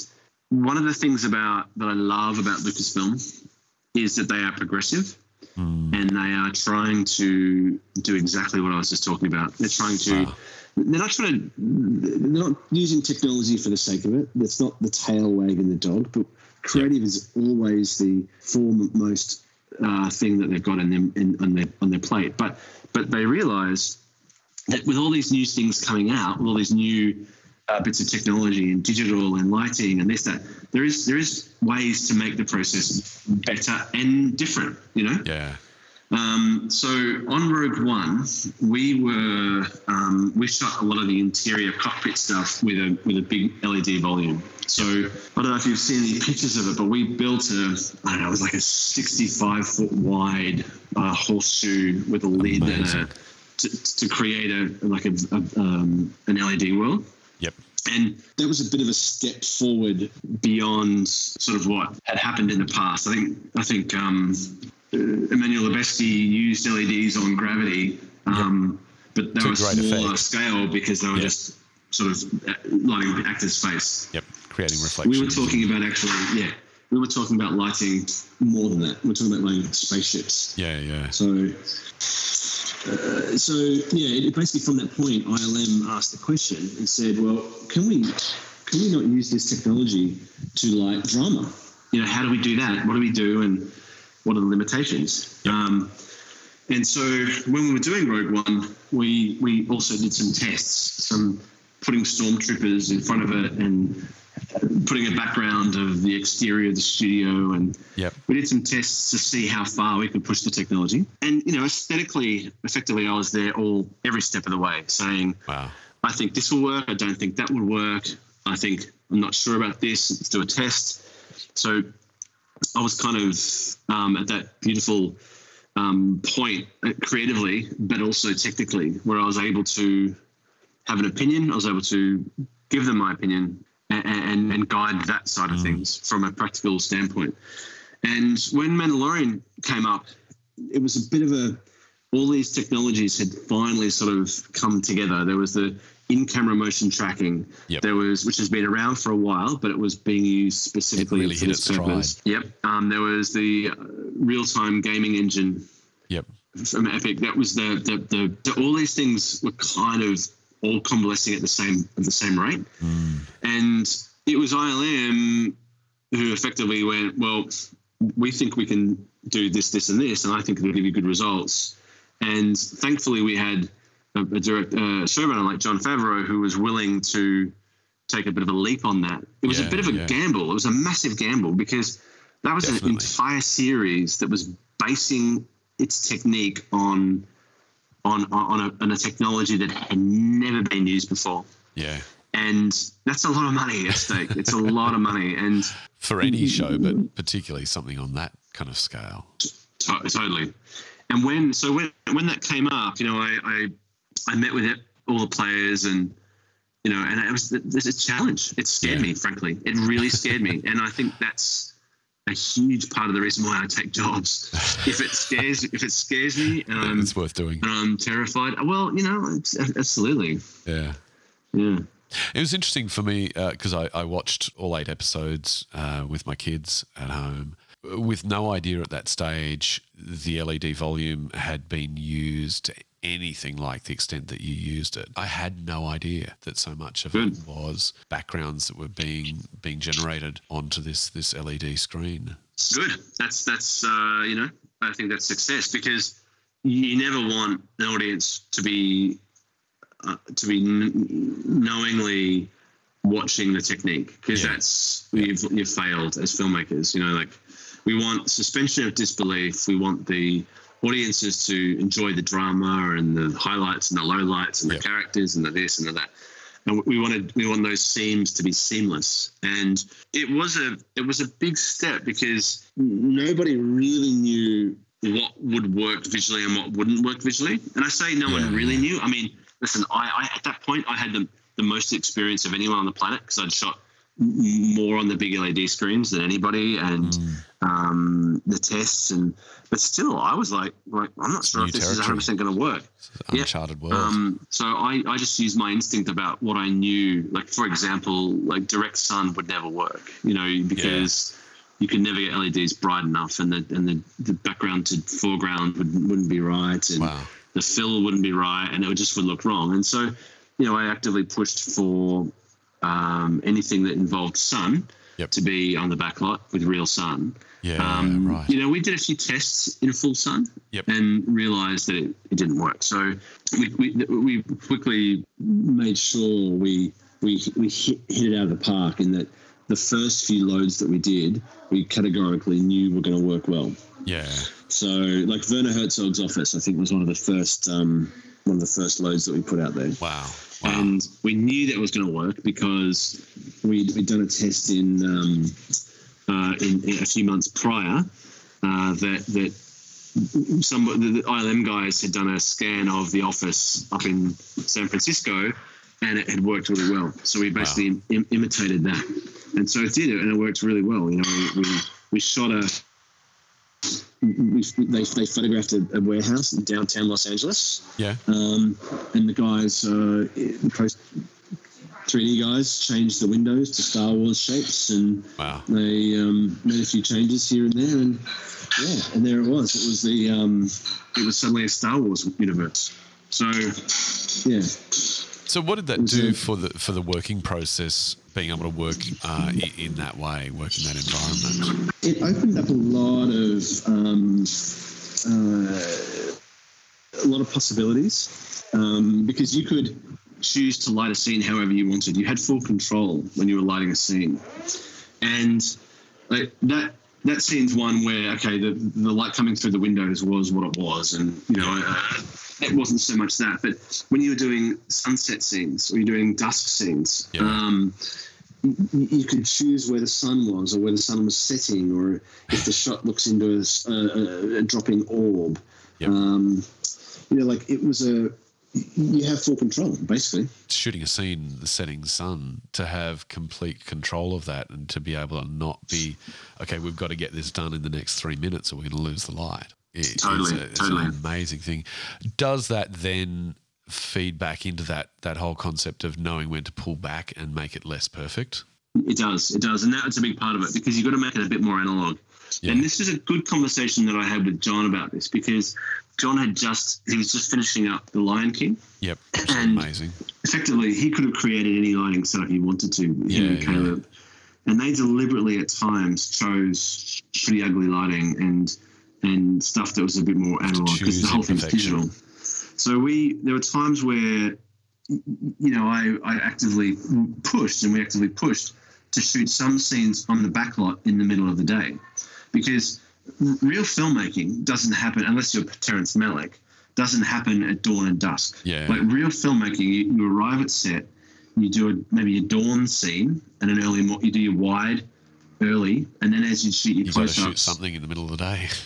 one of the things about that I love about Lucasfilm is that they are progressive hmm. and they are trying to do exactly what I was just talking about. They're trying to. Wow. They're not trying to. They're not using technology for the sake of it. That's not the tail wagging the dog. But creative is always the foremost uh, thing that they've got in them in, on their on their plate. But but they realise that with all these new things coming out, with all these new uh, bits of technology and digital and lighting and this that, there is there is ways to make the process better and different. You know. Yeah. Um, so on Rogue One, we were um, we shot a lot of the interior cockpit stuff with a with a big LED volume. So I don't know if you've seen any pictures of it, but we built a I don't know it was like a 65 foot wide uh, horseshoe with a lid a, to, to create a like a, a um, an LED world. Yep. And that was a bit of a step forward beyond sort of what had happened in the past. I think I think um, Emmanuel Lubezki used LEDs on Gravity, um, but they To were smaller scale because they were Yeah. just sort of uh, lighting the actor's face. Yep. Creating reflections. We were talking about actually, yeah, we were talking about lighting more than that. We are talking about lighting spaceships. Yeah, yeah. So, uh, so yeah, it, basically from that point, ILM asked the question and said, "Well, can we can we not use this technology to light drama? You know, how do we do that? What do we do, and what are the limitations?" Um, and so when we were doing Rogue One, we we also did some tests, some putting stormtroopers in front of it and putting a background of the exterior of the studio and Yep. we did some tests to see how far we could push the technology. And you know, aesthetically, effectively, I was there all every step of the way, saying, Wow. "I think this will work. I don't think that will work." I think I'm not sure about this. Let's do a test. So I was kind of um, at that beautiful um, point uh, creatively, but also technically, where I was able to have an opinion. I was able to give them my opinion and, and, and guide that side of things from a practical standpoint. And when Mandalorian came up, it was a bit of a all these technologies had finally sort of come together. There was the in-camera motion tracking. Yep. There was, which has been around for a while, but it was being used specifically really for this purpose. Yep. Um, there was the uh, real-time gaming engine Yep. from Epic. That was the the, the the all these things were kind of all convalescing at the same at the same rate, and it was ILM who effectively went, well, we think we can do this, this, and this, and I think it'll give you good results. And thankfully, we had a, a direct uh, showrunner like Jon Favreau who was willing to take a bit of a leap on that. It was Yeah, a bit of a yeah. gamble. It was a massive gamble because that was Definitely. an entire series that was basing its technique on on on a, on a technology that had never been used before. Yeah. And that's a lot of money at stake. It's a lot of money, and For any show, but particularly something on that kind of scale. To- totally. And when so when when that came up, you know, I I, I met with it, all the players, and you know, and it was there's a challenge. It scared Yeah. me, frankly. It really scared me, and I think that's a huge part of the reason why I take jobs. If it scares if it scares me and I'm it's worth doing. and I'm terrified, well, you know, it's, absolutely, Yeah. yeah. It was interesting for me because I, I watched all eight episodes uh, with my kids at home with no idea at that stage the LED volume had been used anything like the extent that you used it. I had no idea that so much of it was backgrounds that were being being generated onto this this LED screen. good. That's that's uh, you know I think that's success because you never want an audience to be uh, to be n- knowingly watching the technique because Yeah. that's you've you've failed as filmmakers. You know, like we want suspension of disbelief. We want the audiences to enjoy the drama and the highlights and the lowlights and Yep. the characters and the this and the that. And we wanted we want those seams to be seamless. And it was a it was a big step because nobody really knew what would work visually and what wouldn't work visually. And i say no Yeah, one really knew. I mean listen I, I at that point i had the, the most experience of anyone on the planet because i'd shot more on the big led screens than anybody. And Mm. Um, the tests and but still i was like like i'm not sure if this territory. is 100% going to work Yeah. Uncharted world. um, so I, I just used my instinct about what I knew. Like for example, like direct sun would never work, you know, because you can never get LEDs bright enough, and the and the, the background to foreground would, wouldn't be right, and wow. the fill wouldn't be right, and it would just would look wrong. And so, you know, I actively pushed for um, anything that involved sun Yep. to be on the backlot with real sun. Yeah, Um, right. You know, we did a few tests in full sun Yep. and realized that it, it didn't work. So we, we, we quickly made sure we we, we hit, hit it out of the park in that the first few loads that we did, we categorically knew were going to work well. Yeah. So, like Werner Herzog's office, I think was one of the first um, one of the first loads that we put out there. Wow. Wow. And we knew that was going to work because we'd, we'd done a test in, um, uh, in, in a few months prior uh, that that some the, the ILM guys had done a scan of the office up in San Francisco, and it had worked really well. So we basically Im- imitated that, and so it did it, and it worked really well. You know, we we, we shot a. We, they, they photographed a, a warehouse in downtown Los Angeles, yeah. um, and the guys, uh, the post 3D guys, changed the windows to Star Wars shapes, and Wow. they um, made a few changes here and there, and yeah, and there it was. It was the um, it was suddenly a Star Wars universe. So yeah, So what did that do a- for the for the working process? Being able to work uh, in that way, work in that environment. it opened up a lot of um, uh, a lot of possibilities um, because you could choose to light a scene however you wanted. You had full control when you were lighting a scene, and like that that scene's one where okay, the the light coming through the windows was what it was, and you know. Uh, it wasn't so much that, but when you were doing sunset scenes or you're doing dusk scenes, Yeah. um, you, could choose where the sun was or where the sun was setting or if the shot looks into a, a, a dropping orb. Yep. Um, you know, like it was a you have full control basically. Shooting a scene, the setting sun, to have complete control of that and to be able to not be, okay, we've got to get this done in the next three minutes or we're going to lose the light. It, Totally, it's, a- totally. an amazing thing. Does that then feed back into that that whole concept of knowing when to pull back and make it less perfect? It does, it does, and that's a big part of it because you've got to make it a bit more analog. Yeah. And this is a good conversation that I had with Jon about this because Jon had just he was just finishing up The Lion King. Yep, And- amazing. Effectively, he could have created any lighting setup he wanted to. Him Yeah, and yeah. Caleb, and they deliberately at times chose pretty ugly lighting and and stuff that was a bit more analog because the whole thing's digital. So we there were times where you know I, I actively pushed and we actively pushed to shoot some scenes on the backlot in the middle of the day because real filmmaking doesn't happen unless you're Terrence Malick doesn't happen at dawn and dusk Yeah. like real filmmaking you, you arrive at set you do a, maybe a dawn scene and an early mo- you do your wide early and then as you shoot your You've to close-ups shoot something in the middle of the day. <laughs>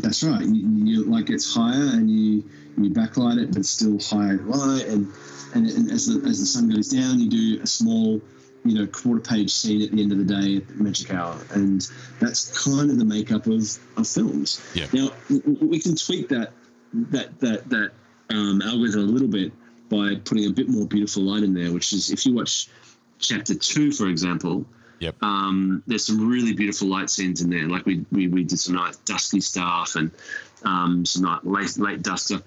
that's right. You, you like it's higher and you you backlight it, but still high light, and and, and as the as the sun goes down, you do a small, you know, quarter page scene at the end of the day at the magic hour, and that's kind of the makeup of, of films. Yeah. Now w- w- we can tweak that that that that um, algorithm a little bit by putting a bit more beautiful light in there, which is if you watch chapter two, for example, Yep. um, there's some really beautiful light scenes in there. Like we we, we did some nice dusky stuff and um, some night late late stuff.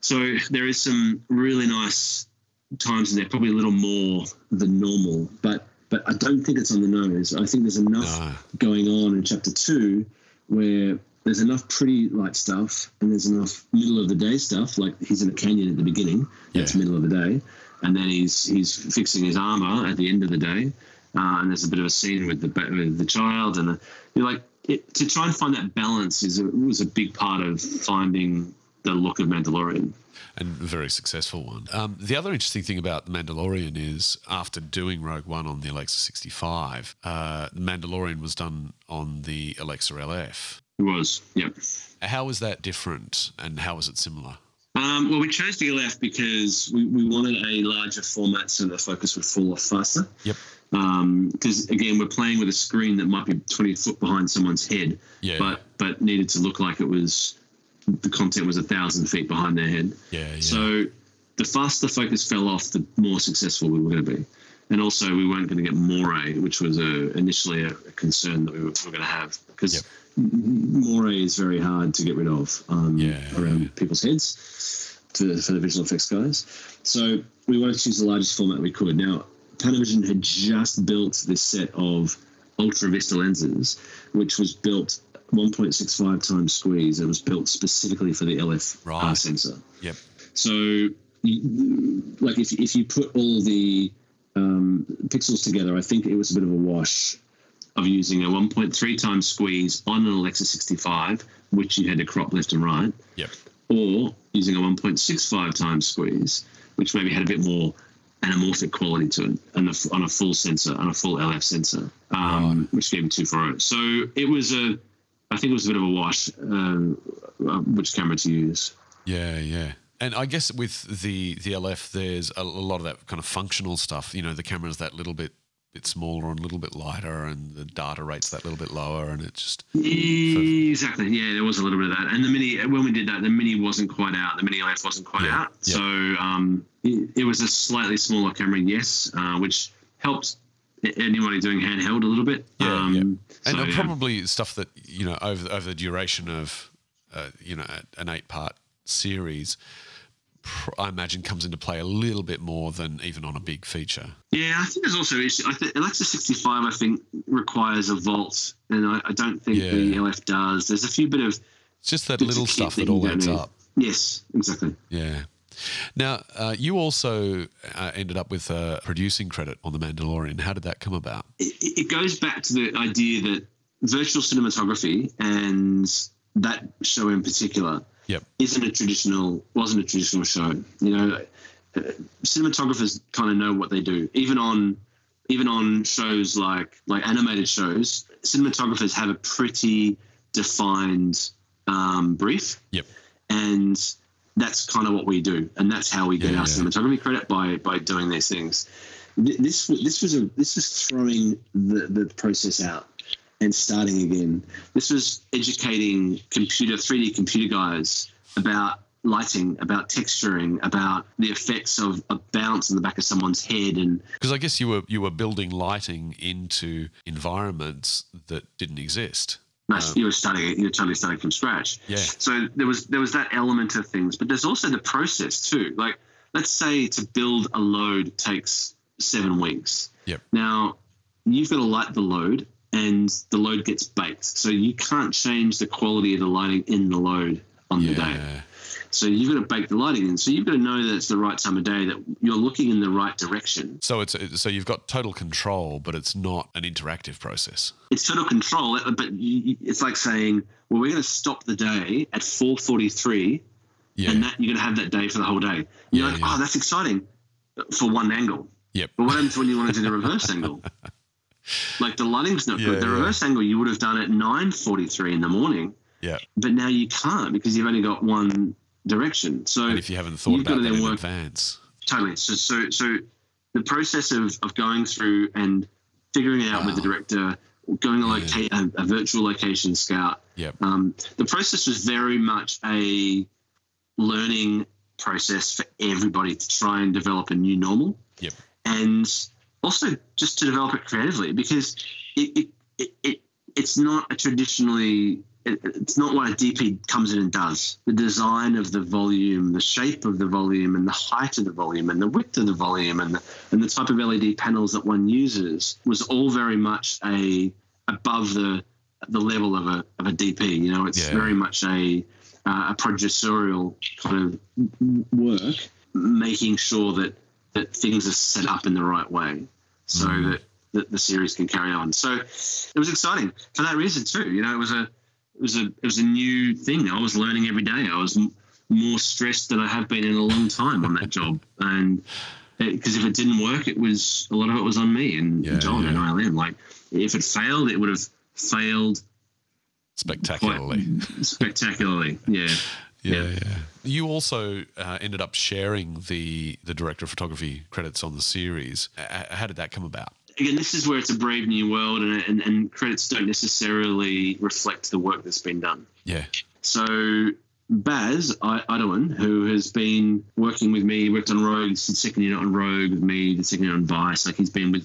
So there is some really nice times in there, probably a little more than normal, but but I don't think it's on the nose. I think there's enough No. going on in chapter two where there's enough pretty light stuff and there's enough middle of the day stuff. Like he's in a canyon at the beginning, that's Yeah. middle of the day, and then he's he's fixing his armor at the end of the day, uh, and there's a bit of a scene with the with the child, and the, you're like it, to try and find that balance is a, was a big part of finding the look of Mandalorian. and a very successful one. Um, the other interesting thing about The Mandalorian is after doing Rogue One on the Alexa 65, uh, The Mandalorian was done on the Alexa LF. It was, yep. How was that different and how was it similar? Um, well, we chose the LF because we, we wanted a larger format so the focus would fall off faster. Yep. Because again, we're playing with a screen that might be 20 foot behind someone's head, Yeah. but but needed to look like it was the content was a thousand feet behind their head. Yeah, yeah. So the faster focus fell off, the more successful we were going to be. And also, we weren't going to get moiré, which was a, initially a, a concern that we were, were going to have because Yep. moiré is very hard to get rid of um, Yeah, around yeah. people's heads to, for the visual effects guys. So we wanted to choose the largest format we could. Now, Panavision had just built this set of Ultra Vista lenses, which was built 1.65 times squeeze. It was built specifically for the LF uh, Right. sensor. Yep. So, like, if, if you put all the um, pixels together, I think it was a bit of a wash of using a 1.3 times squeeze on an Alexa 65, which you had to crop left and right, Yep. or using a 1.65 times squeeze, which maybe had a bit more anamorphic quality to it, on a, on a full sensor, on a full LF sensor, um, which gave me two for it. So it was a, I think it was a bit of a wash, um, uh, which camera to use. Yeah, yeah. And I guess with the the LF, there's a, a lot of that kind of functional stuff. You know, the camera's that little bit bit smaller and a little bit lighter, and the data rate's that little bit lower, and it just Exactly. Yeah, there was a little bit of that. And the mini, when we did that, the mini wasn't quite out. The mini LF wasn't quite Yeah, out. yeah. So um, it, it was a slightly smaller camera, yes, uh, which helped anybody doing handheld a little bit. Yeah, um, yeah. and so, yeah. probably stuff that you know over over the duration of uh, you know an eight part series. Pr- I imagine comes into play a little bit more than even on a big feature. Yeah, I think there's also issue. I think Alexa 65, I think, requires a vault, and I, I don't think the Yeah. LF does. There's a few bit of It's just that little stuff that all adds up. Yes, exactly. Yeah. Now, uh, you also uh, ended up with a producing credit on The Mandalorian. How did that come about? it, it goes back to the idea that virtual cinematography and that show in particular Yep. isn't a traditional wasn't a traditional show you know uh, cinematographers kind of know what they do even on even on shows like like animated shows, cinematographers have a pretty defined um, brief. Yep. And that's kind of what we do, and that's how we get Yeah, our yeah. cinematography credit by by doing these things. This this was a this was throwing the, the process out and starting again. This was educating computer 3D computer guys about lighting, about texturing, about the effects of a bounce in the back of someone's head, and Because I guess you were you were building lighting into environments that didn't exist. No, um, you were starting. You were totally starting from scratch. Yeah. So there was there was that element of things, but there's also the process too. Like, let's say to build a load takes seven weeks. Yep. Now you've got to light the load, and the load gets baked. So you can't change the quality of the lighting in the load on the day. Yeah. So you've got to bake the lighting in. So you've got to know that it's the right time of day, that you're looking in the right direction. So it's so you've got total control, but it's not an interactive process. it's total control, uh, but you, it's like saying, well, we're going to stop the day at 4:43, Yeah. and that you're going to have that day for the whole day. You're Yeah, like, yeah. oh, that's exciting uh, for one angle. Yep. But what happens when you want to do the reverse angle? <laughs> Like the lighting's not Yeah, good. The yeah. reverse angle you would have done at 9:43 in the morning, Yeah. but now you can't because you've only got one direction. So And if you haven't thought you've got about that then in work advance. Totally. So, so, so the process of, of going through and figuring it out with the director, going a, loca- a, a virtual location scout. Yep. Um, the process was very much a learning process for everybody to try and develop a new normal, Yep. and also just to develop it creatively because it, it, it, it it's not a traditionally it, it's not what a DP comes in and does. The design of the volume, the shape of the volume, and the height of the volume, and the width of the volume, and the, and the type of LED panels that one uses was all very much a above the the level of a of a DP. You know, it's Yeah. very much a uh, a producerial kind of work, making sure that that things are set up in the right way, so mm-hmm. that, that the series can carry on. So it was exciting for that reason too. You know, it was a it was a it was a new thing. I was learning every day. I was m- more stressed than I have been in a long time on that <laughs> job, and because if it didn't work, it was a lot of it was on me and Yeah, Jon yeah. and ILM. Like if it failed, it would have failed Spectacularly. <laughs> spectacularly. Yeah. Yeah, yeah. You also uh, ended up sharing the the director of photography credits on the series. Uh, how did that come about? again, this is where it's a brave new world, and, and, and credits don't necessarily reflect the work that's been done. Yeah, So Baz I- Idoine, who has been working with me, worked on Rogue, did second unit on Rogue with me, the second unit on Vice. Like he's been with,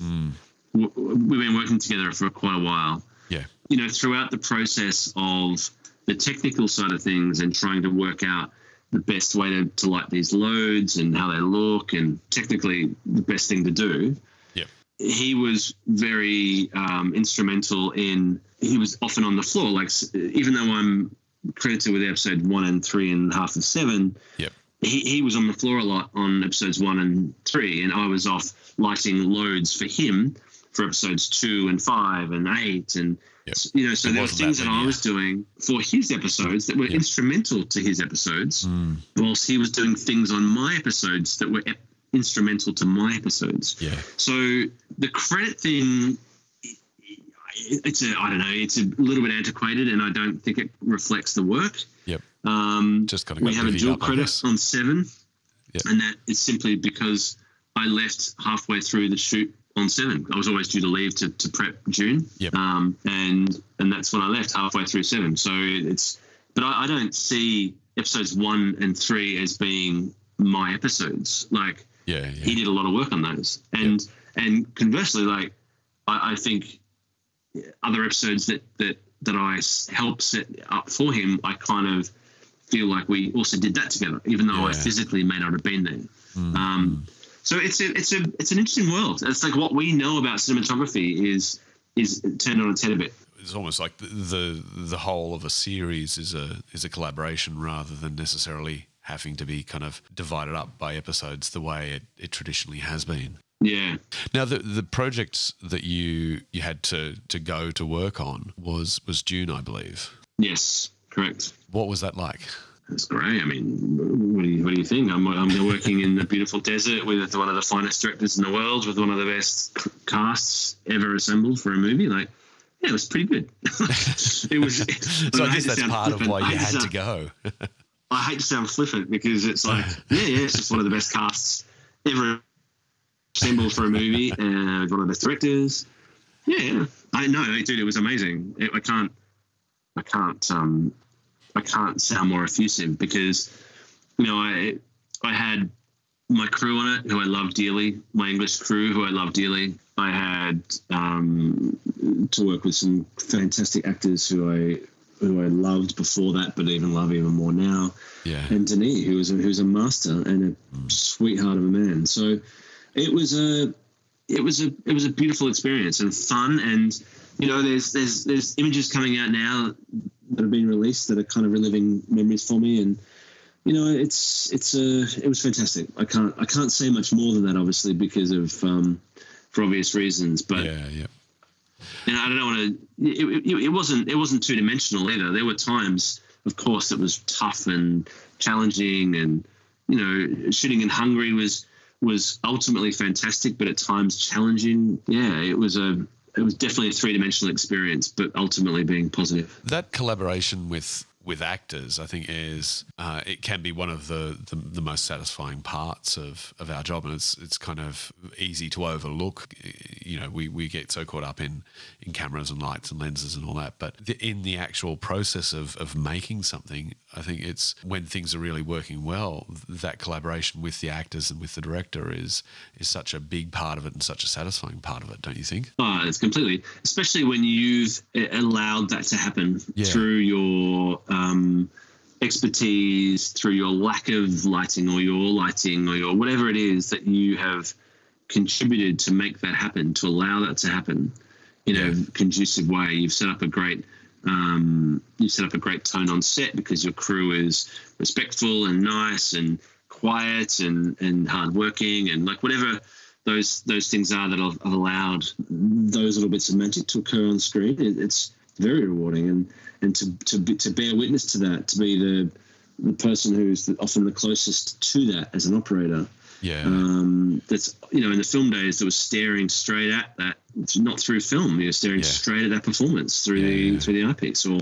w- we've been working together for quite a while. yeah, You know, throughout the process of the technical side of things and trying to work out the best way to, to light these loads and how they look and technically the best thing to do. Yeah, he was very um, instrumental in he was often on the floor like even though i'm credited with episode one and three and half of seven Yep. he, he was on the floor a lot on episodes one and three and i was off lighting loads for him for episodes two and five and eight and Yep. you know so It there were wasn't that things that, i was doing for his episodes that were Yep. instrumental to his episodes Mm. whilst he was doing things on my episodes that were ep- instrumental to my episodes yeah, so the credit thing, it's a I don't know, it's a little bit antiquated, and I don't think it reflects the work. yep. Um, Just kind of we have a dual credit on seven, Yeah. and that is simply because I left halfway through the shoot on seven. I was always due to leave to, to prep Dune, Yep. um, and and that's when I left halfway through seven. So it's, but I, I don't see episodes one and three as being my episodes. Like Yeah, yeah, he did a lot of work on those. And and conversely, like I, I think other episodes that that that I helped set up for him, I kind of feel like we also did that together, even though I Yeah. Mm-hmm. physically may not have been there. Um, so it's a it's a it's an interesting world. It's like what we know about cinematography is is turned on its head a bit. It's almost like the, the the whole of a series is a is a collaboration rather than necessarily having to be kind of divided up by episodes the way it, it traditionally has been. Yeah. Now, the the project that you you had to to go to work on was was Dune, I believe. Yes. Correct. What was that like? That's great. I mean, what do you what do you think? I'm I'm working in the beautiful desert with one of the finest directors in the world, with one of the best casts ever assembled for a movie. Like, yeah, it was pretty good. <laughs> it was. <laughs> so I, I guess that's part flippant. of why you had to, to go. I hate to sound flippant because it's like, <laughs> yeah, yeah, it's just one of the best casts ever assembled for a movie, and one of the best directors. Yeah, yeah. I know, dude. It was amazing. It, I can't, I can't, um, I can't sound more effusive because, you know, I, I had my crew on it who I love dearly, my English crew who I love dearly. I had um, to work with some fantastic actors who I who I loved before that, but even love even more now. Yeah. And Denis, who was a, who's a master and a mm. sweetheart of a man. So it was a it was a it was a beautiful experience and fun and you know there's there's there's images coming out now that have been released that are kind of reliving memories for me. And you know it's it's a it was fantastic. I can't i can't say much more than that obviously because of um for obvious reasons but yeah yeah. And i don't want to it, it, it wasn't it wasn't two dimensional either. There were times of course it was tough and challenging and you know shooting in hungary was was ultimately fantastic, but at times challenging. Yeah, it was a it was definitely a three dimensional experience, but ultimately being positive. That collaboration with with actors, I think is uh, it can be one of the, the, the most satisfying parts of, of our job, and it's it's kind of easy to overlook. You know, we, we get so caught up in, in cameras and lights and lenses and all that, but the, in the actual process of of making something, I think it's when things are really working well, that collaboration with the actors and with the director is is such a big part of it and such a satisfying part of it, don't you think? Oh, it's completely, especially when you've allowed that to happen yeah. through your um, expertise, through your lack of lighting or your lighting or your whatever it is that you have contributed to make that happen, to allow that to happen in a conducive way. You've set up a great um, you set up a great tone on set because your crew is respectful and nice and quiet and, and hardworking and like whatever those those things are that have, allowed those little bits of magic to occur on screen. It, it's very rewarding and and to to be, to bear witness to that, to be the the person who's often the closest to that as an operator. Yeah. Um, that's you know in the film days that was staring straight at that, not through film. You're staring yeah. straight at that performance through yeah, the yeah. through the eyepiece or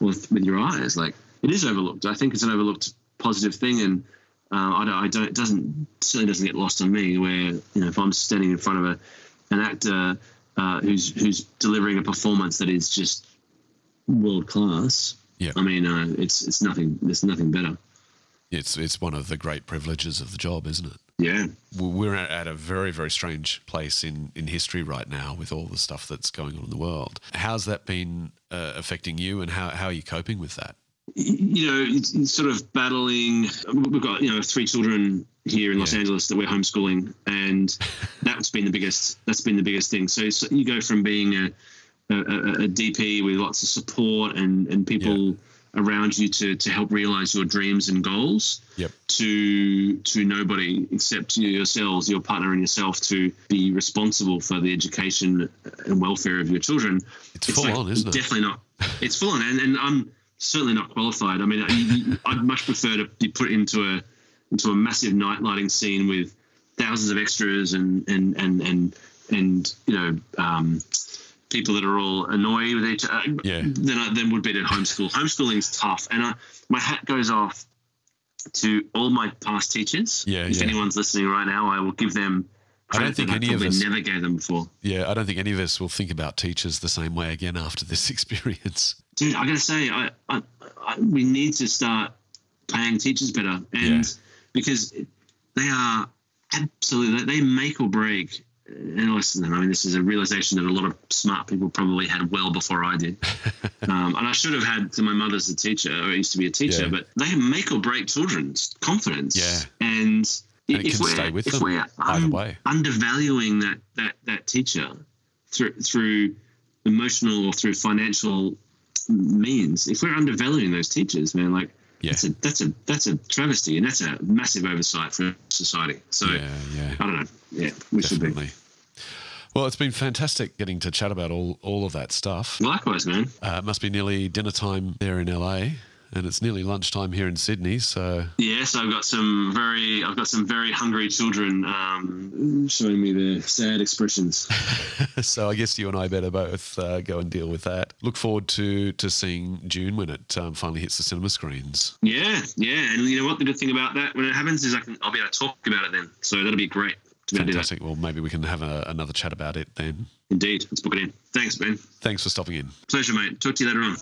or with your eyes. Like it is overlooked. I think it's an overlooked positive thing, and uh, I don't. I don't. It doesn't certainly doesn't get lost on me. Where you know if I'm standing in front of a an actor uh, who's who's delivering a performance that is just world class. Yeah. I mean, uh, it's it's nothing. There's nothing better. It's it's one of the great privileges of the job, isn't it? Yeah. We're at a very very strange place in in history right now with all the stuff that's going on in the world. How's that been uh, affecting you, and how how are you coping with that? You know, it's, it's sort of battling. We've got you know three children here in Los yeah. Angeles that we're homeschooling, and <laughs> that's been the biggest. That's been the biggest thing. So, so you go from being a a, a, DP with lots of support and, and people yeah. around you to, to help realize your dreams and goals yep. to to nobody except you yourselves, your partner and yourself to be responsible for the education and welfare of your children. It's, it's full like, on, isn't it? Definitely not. It's full on. And, and I'm certainly not qualified. I mean, I, I'd much prefer to be put into a into a massive night lighting scene with thousands of extras and and and and and you know um, people that are all annoyed with each other, yeah. then I, then would be to homeschool. Homeschooling's tough, and I, my hat goes off to all my past teachers. Yeah, if yeah. anyone's listening right now, I will give them. I don't think any of us never gave them before. Yeah, I don't think any of us will think about teachers the same way again after this <laughs> experience. Dude, I gotta say, I, I, I we need to start paying teachers better, and yeah. because they are absolutely they make or break and listen, I mean, this is a realization that a lot of smart people probably had well before I did. <laughs> um, and I should have had to my mother's a teacher, or used to be a teacher, yeah. but they make or break children's confidence. Yeah. And, and if we're, if we're un- undervaluing that, that, that teacher through, through emotional or through financial means, if we're undervaluing those teachers, man, like, yeah. That's a that's a that's a travesty, and that's a massive oversight for society. So yeah, yeah. I don't know. Yeah, we Definitely. should be. Well, it's been fantastic getting to chat about all, all of that stuff. Likewise, man. Uh, it must be nearly dinner time there in LA. And it's nearly lunchtime here in Sydney. So Yes, I've got some very, I've got some very hungry children um, showing me their sad expressions. <laughs> <laughs> so I guess you and I better both uh, go and deal with that. Look forward to to seeing Dune when it um, finally hits the cinema screens. Yeah, yeah, and you know what? The good thing about that when it happens is I can, I'll be able to talk about it then. So that'll be great to be able to do that. Fantastic. Well, maybe we can have a, another chat about it then. Indeed, let's book it in. Thanks, Ben. Thanks for stopping in. Pleasure, mate. Talk to you later on.